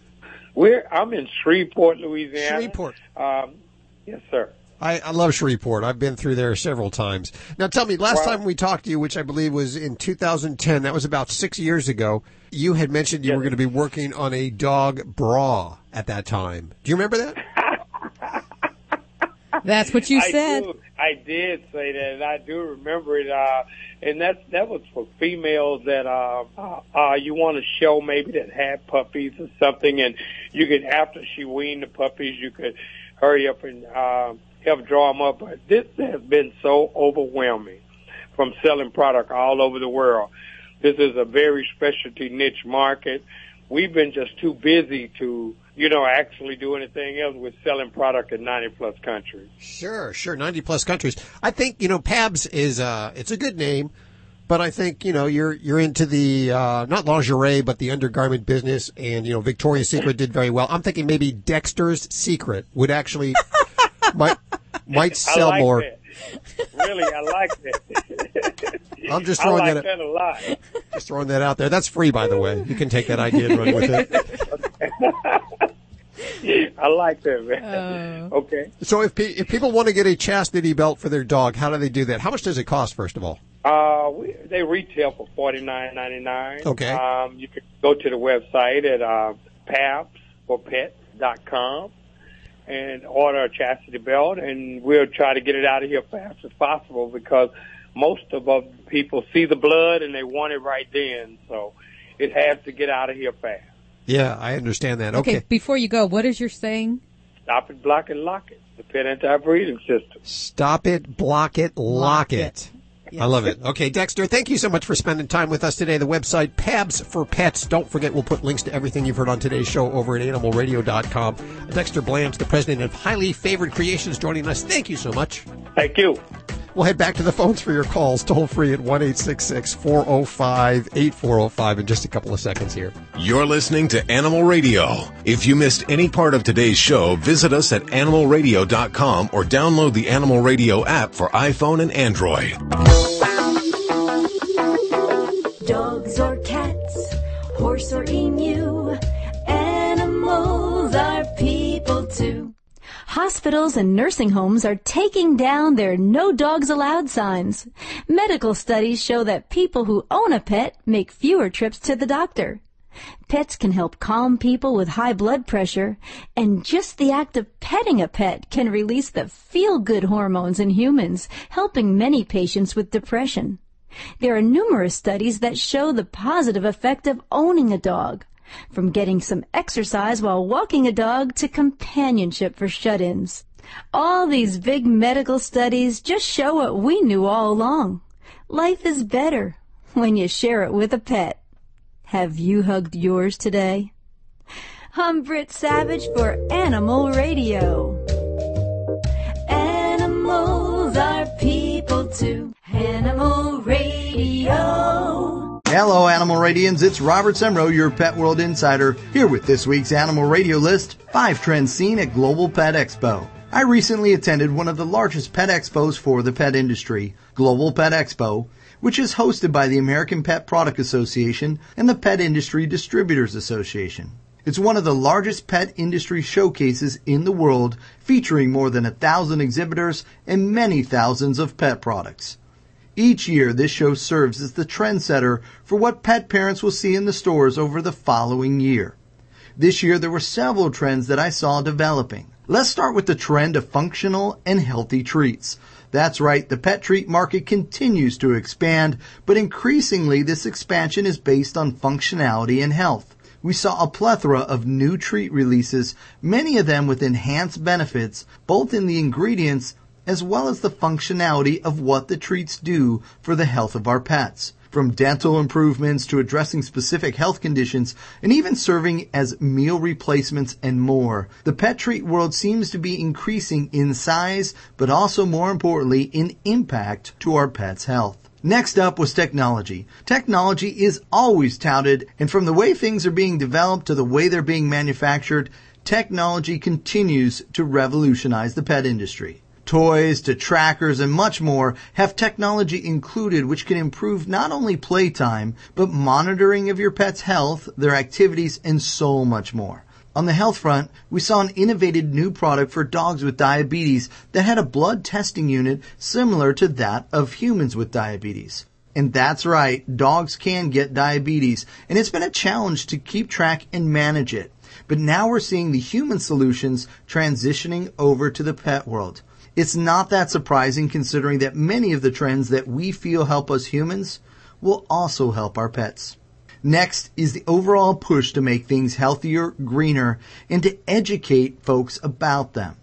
We're I'm in Shreveport, Louisiana. Shreveport. Um, yes, sir. I, I love Shreveport. I've been through there several times. Now tell me, last time we talked to you, which I believe was in 2010, that was about six years ago, you had mentioned you were going to be working on a dog bra at that time. Do you remember that? (laughs) That's what you I said. do- I did say that, and I do remember it. Uh, and that that was for females that uh, uh, uh, you want to show maybe that had puppies or something, and you could after she weaned the puppies, you could hurry up and uh, help draw them up. But this has been so overwhelming from selling product all over the world This is a very specialty niche market. We've been just too busy to, you know, actually do anything else with selling product in 90 plus countries. Sure, sure, 90 plus countries. I think, you know, Pabs is, uh, it's a good name, but I think, you know, you're, you're into the, uh, not lingerie, but the undergarment business and, you know, Victoria's Secret did very well. I'm thinking maybe Dexter's Secret would actually, (laughs) might, (laughs) might sell I like more. That. Really, I like that. (laughs) I'm just throwing I like that, that a lot. just throwing that out there. That's free, by the way. You can take that idea and run with it. (laughs) I like that, man. Okay. So if, pe- if people want to get a chastity belt for their dog, how do they do that? How much does it cost, first of all? Uh, we, they retail for forty nine ninety nine. Okay. Um, you can go to the website at uh, pabsforpets.com and order a chastity belt, and we'll try to get it out of here fast as possible because most of the people see the blood and they want it right then, so it has to get out of here fast. Yeah, I understand that. Okay. Okay. before you go, what is your saying? Stop it, block it, lock it. The pet anti-breeding system. Stop it, block it, lock, it. I love it. Okay, Dexter, thank you so much for spending time with us today. The website, Pabs for Pets. Don't forget, we'll put links to everything you've heard on today's show over at animalradio.com. Dexter Blanch, the president of Highly Favored Creations, joining us. Thank you so much. Thank you. We'll head back to the phones for your calls, toll free at 1 405 8405 in just a couple of seconds here. You're listening to Animal Radio. If you missed any part of today's show, visit us at animalradio.com or download the Animal Radio app for iPhone and Android. Dogs or cats, horse or emu, Hospitals and nursing homes are taking down their no dogs allowed signs. Medical studies show that people who own a pet make fewer trips to the doctor. Pets can help calm people with high blood pressure, and just the act of petting a pet can release the feel-good hormones in humans, helping many patients with depression. There are numerous studies that show the positive effect of owning a dog. From getting some exercise while walking a dog to companionship for shut-ins. All these big medical studies just show what we knew all along. Life is better when you share it with a pet. Have you hugged yours today? I'm Britt Savage for Animal Radio. Animals are people too. Hello, Animal Radians. It's Robert Semrow, your Pet World Insider, here with this week's Animal Radio list, five trends seen at Global Pet Expo. I recently attended one of the largest pet expos for the pet industry, Global Pet Expo, which is hosted by the American Pet Product Association and the Pet Industry Distributors Association. It's one of the largest pet industry showcases in the world, featuring more than a thousand exhibitors and many thousands of pet products. Each year, this show serves as the trendsetter for what pet parents will see in the stores over the following year. This year, there were several trends that I saw developing. Let's start with the trend of functional and healthy treats. That's right, the pet treat market continues to expand, but increasingly this expansion is based on functionality and health. We saw a plethora of new treat releases, many of them with enhanced benefits, both in the ingredients as well as the functionality of what the treats do for the health of our pets. From dental improvements to addressing specific health conditions and even serving as meal replacements and more. The pet treat world seems to be increasing in size, but also more importantly in impact to our pets' health. Next up was technology. Technology is always touted, and from the way things are being developed to the way they're being manufactured, technology continues to revolutionize the pet industry. Toys to trackers and much more have technology included which can improve not only playtime, but monitoring of your pet's health, their activities, and so much more. On the health front, we saw an innovative new product for dogs with diabetes that had a blood testing unit similar to that of humans with diabetes. And that's right, dogs can get diabetes, and it's been a challenge to keep track and manage it. But now we're seeing the human solutions transitioning over to the pet world. It's not that surprising considering that many of the trends that we feel help us humans will also help our pets. Next is the overall push to make things healthier, greener, and to educate folks about them.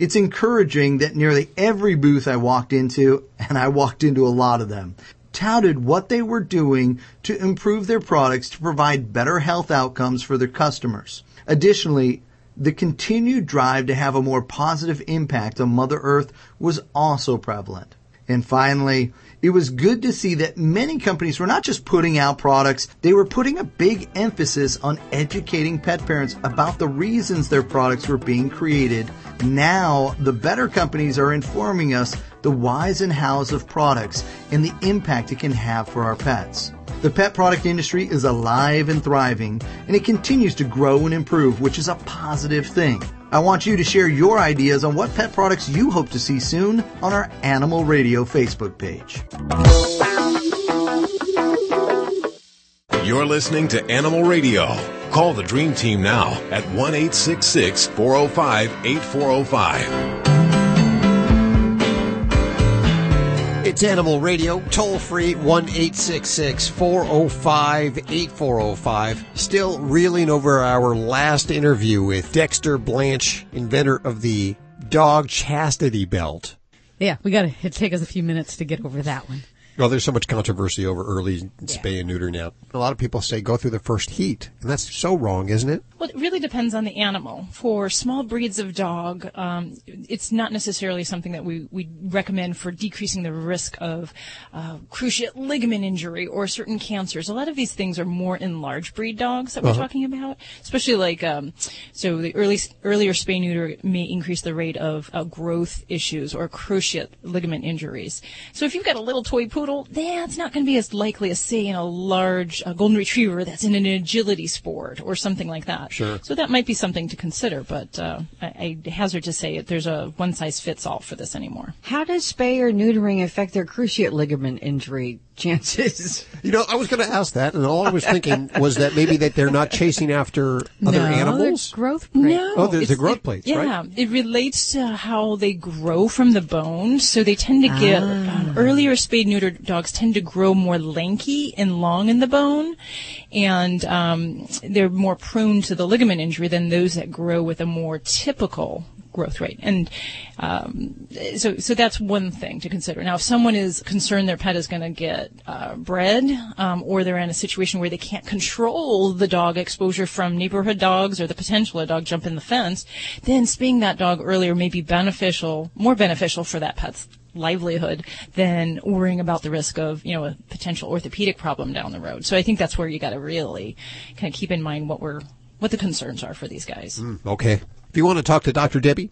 It's encouraging that nearly every booth I walked into, and I walked into a lot of them, touted what they were doing to improve their products to provide better health outcomes for their customers. Additionally, the continued drive to have a more positive impact on Mother Earth was also prevalent. And finally, it was good to see that many companies were not just putting out products, they were putting a big emphasis on educating pet parents about the reasons their products were being created. Now, the better companies are informing us the whys and hows of products and the impact it can have for our pets. The pet product industry is alive and thriving, and it continues to grow and improve, which is a positive thing. I want you to share your ideas on what pet products you hope to see soon on our Animal Radio Facebook page. You're listening to Animal Radio. Call the Dream Team now at 1 405 8405. It's Animal Radio, toll free, 1 405 8405. Still reeling over our last interview with Dexter Blanch, inventor of the dog chastity belt. Yeah, we got to take us a few minutes to get over that one. Well, there's so much controversy over early spay and neuter now. A lot of people say go through the first heat, and that's so wrong, isn't it? Well, it really depends on the animal. For small breeds of dog, um, it's not necessarily something that we, we recommend for decreasing the risk of uh, cruciate ligament injury or certain cancers. A lot of these things are more in large breed dogs that we're Uh-huh. talking about, especially like um, so the early earlier spay neuter may increase the rate of uh, growth issues or cruciate ligament injuries. So if you've got a little toy poodle, that's not going to be as likely as say in a large uh, golden retriever that's in an agility sport or something like that. Sure. So that might be something to consider, but uh, I, I hazard to say that there's a one size fits all for this anymore. How does spay or neutering affect their cruciate ligament injury chances? You know, I was going to ask that, and all I was thinking was that maybe that they're not chasing after other animals. growth No, Oh, there's the growth plates, yeah, right? it relates to how they grow from the bone. So they tend to get um, earlier spayed neuter dogs tend to grow more lanky and long in the bone, and um, they're more prone to the ligament injury than those that grow with a more typical growth rate. And um, so, so that's one thing to consider. Now, if someone is concerned their pet is going to get uh, bred, um, or they're in a situation where they can't control the dog exposure from neighborhood dogs or the potential a dog jump in the fence, then spaying that dog earlier may be beneficial, more beneficial for that pet's livelihood than worrying about the risk of, you know, a potential orthopedic problem down the road. So I think that's where you got to really kind of keep in mind what we're, what the concerns are for these guys. Mm, okay. If you want to talk to Dr. Debbie,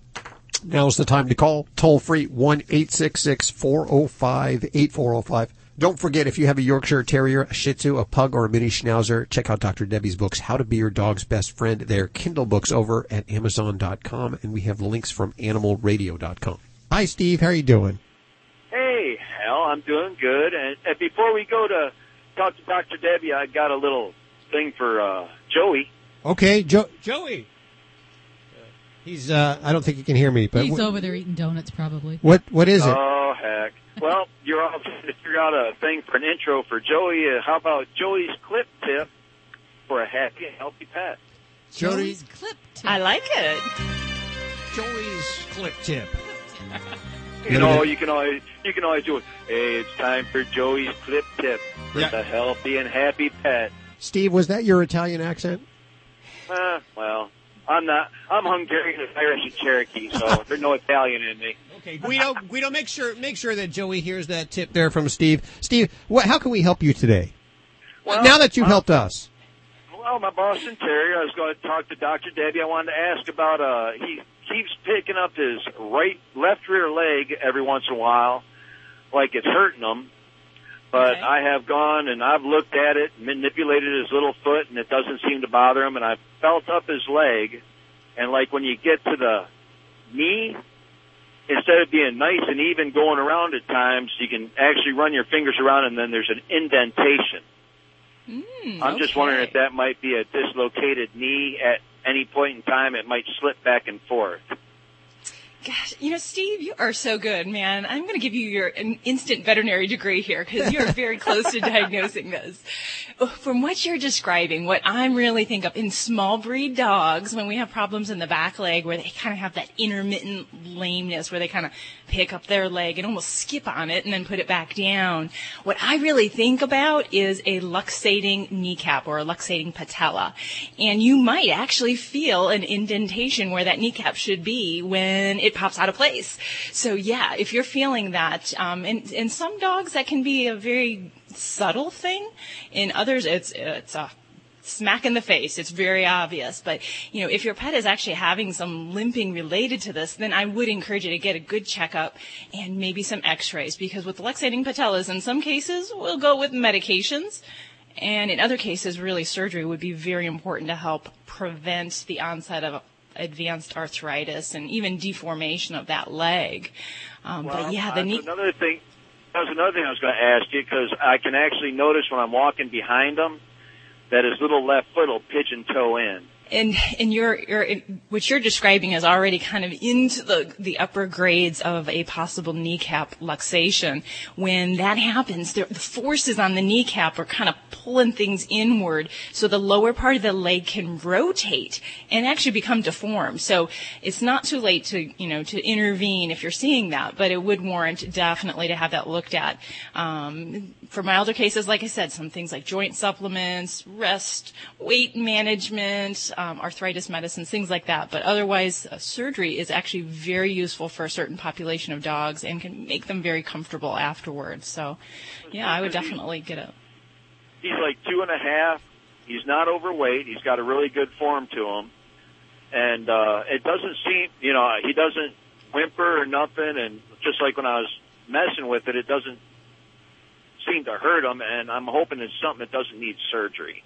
now's the time to call. Toll free 1 405 8405. Don't forget, if you have a Yorkshire Terrier, a Shih Tzu, a Pug, or a Mini Schnauzer, check out Dr. Debbie's books, How to Be Your Dog's Best Friend. They're Kindle books over at Amazon.com, and we have links from AnimalRadio.com. Hi, Steve. How are you doing? Hey, Hal, I'm doing good. And, and before we go to talk to Dr. Debbie, I got a little thing for uh, Joey. Okay, jo- Joey. He's, uh, I don't think he can hear me, but He's wh- over there eating donuts, probably. what, what is it? Oh, heck. Well, you're all trying to figure out a thing for an intro for Joey. Uh, how about Joey's clip tip for a happy and healthy pet? Joey's clip tip. I like it. Joey's clip tip. (laughs) You know, you can always you can always do it. Hey, it's time for Joey's clip tip for Yeah. the healthy and happy pet. Steve, was that your Italian accent? Uh, well, I'm not. I'm Hungarian, Irish, and Cherokee, so (laughs) there's no Italian in me. Okay, Guido, Guido, make sure make sure that Joey hears that tip there from Steve. Steve, what, how can we help you today? Well, now that you've uh, helped us. Well, my boss Boston Terrier, I was going to talk to Dr. Debbie. I wanted to ask about, uh, he keeps picking up his right, left rear leg every once in a while, like it's hurting him. But I have gone and I've looked at it, manipulated his little foot, and it doesn't seem to bother him. And I've felt up his leg, and like when you get to the knee, instead of being nice and even going around at times, you can actually run your fingers around, and then there's an indentation. Hmm, I'm just wondering if that might be a dislocated knee at any point in time. It might slip back and forth. Gosh, you know, Steve, you are so good, man. I'm going to give you your an instant veterinary degree here because you're very close to (laughs) diagnosing this. From what you're describing, what I'm really think of in small breed dogs, when we have problems in the back leg where they kind of have that intermittent lameness where they kind of pick up their leg and almost skip on it and then put it back down. What I really think about is a luxating kneecap or a luxating patella. And you might actually feel an indentation where that kneecap should be when it pops out of place. So yeah, if you're feeling that, um, and, and some dogs that can be a very subtle thing. In others, it's, it's a smack in the face. It's very obvious. But, you know, if your pet is actually having some limping related to this, then I would encourage you to get a good checkup and maybe some x-rays because with luxating patellas, in some cases, we'll go with medications. And in other cases, really surgery would be very important to help prevent the onset of advanced arthritis and even deformation of that leg. Um, Well, but yeah, the knee. another thing. That was another thing I was going to ask you because I can actually notice when I'm walking behind him that his little left foot will pigeon toe in. And what you're describing is already kind of into the upper grades of a possible kneecap luxation. When that happens, the, the forces on the kneecap are kind of pulling things inward, so the lower part of the leg can rotate and actually become deformed. So it's not too late to you know to intervene if you're seeing that, but it would warrant definitely to have that looked at. Um, for milder cases, like I said, some things like joint supplements, rest, weight management, um, arthritis medicines, things like that. But otherwise, uh, surgery is actually very useful for a certain population of dogs and can make them very comfortable afterwards. So, yeah, I would definitely get a. He's like two and a half. He's not overweight. He's got a really good form to him, and uh, it doesn't seem, you know, he doesn't whimper or nothing. And just like when I was messing with it, it doesn't seem to hurt him. And I'm hoping it's something that doesn't need surgery.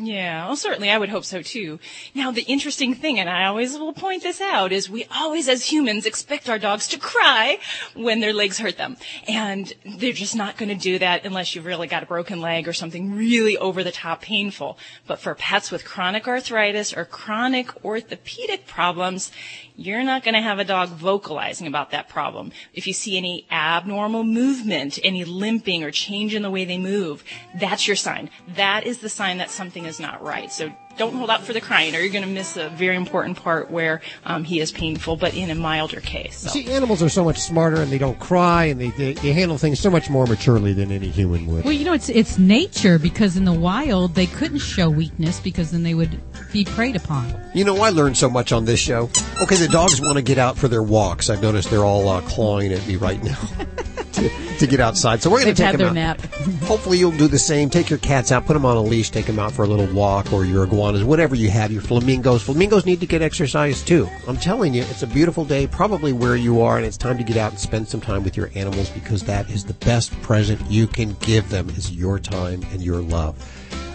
Yeah, well, certainly I would hope so too. Now, the interesting thing, and I always will point this out, is we always as humans expect our dogs to cry when their legs hurt them. And they're just not going to do that unless you've really got a broken leg or something really over the top painful. But for pets with chronic arthritis or chronic orthopedic problems, you're not going to have a dog vocalizing about that problem. If you see any abnormal movement, any limping or change in the way they move, that's your sign. That is the sign that something is not right. So don't hold out for the crying or you're going to miss a very important part where um, he is painful, but in a milder case. So. See, animals are so much smarter and they don't cry and they, they, they handle things so much more maturely than any human would. Well, you know, it's it's nature because in the wild they couldn't show weakness because then they would be preyed upon. You know, I learned so much on this show. Okay, the dogs want to get out for their walks. I've noticed they're all uh, clawing at me right now (laughs) to, to get outside. So we're going to take had them their out. nap. Hopefully, you'll do the same. Take your cats out, put them on a leash, take them out for a little walk, or your iguanas, whatever you have. Your flamingos. Flamingos need to get exercise too. I'm telling you, it's a beautiful day, probably where you are, and it's time to get out and spend some time with your animals because that is the best present you can give them is your time and your love.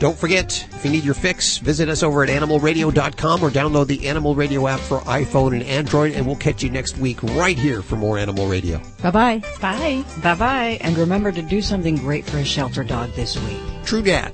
Don't forget, if you need your fix, visit us over at animalradio.com or download the Animal Radio app for iPhone and Android, and we'll catch you next week right here for more Animal Radio. Bye bye. Bye. Bye bye. And remember to do something great for a shelter dog this week. True Dat.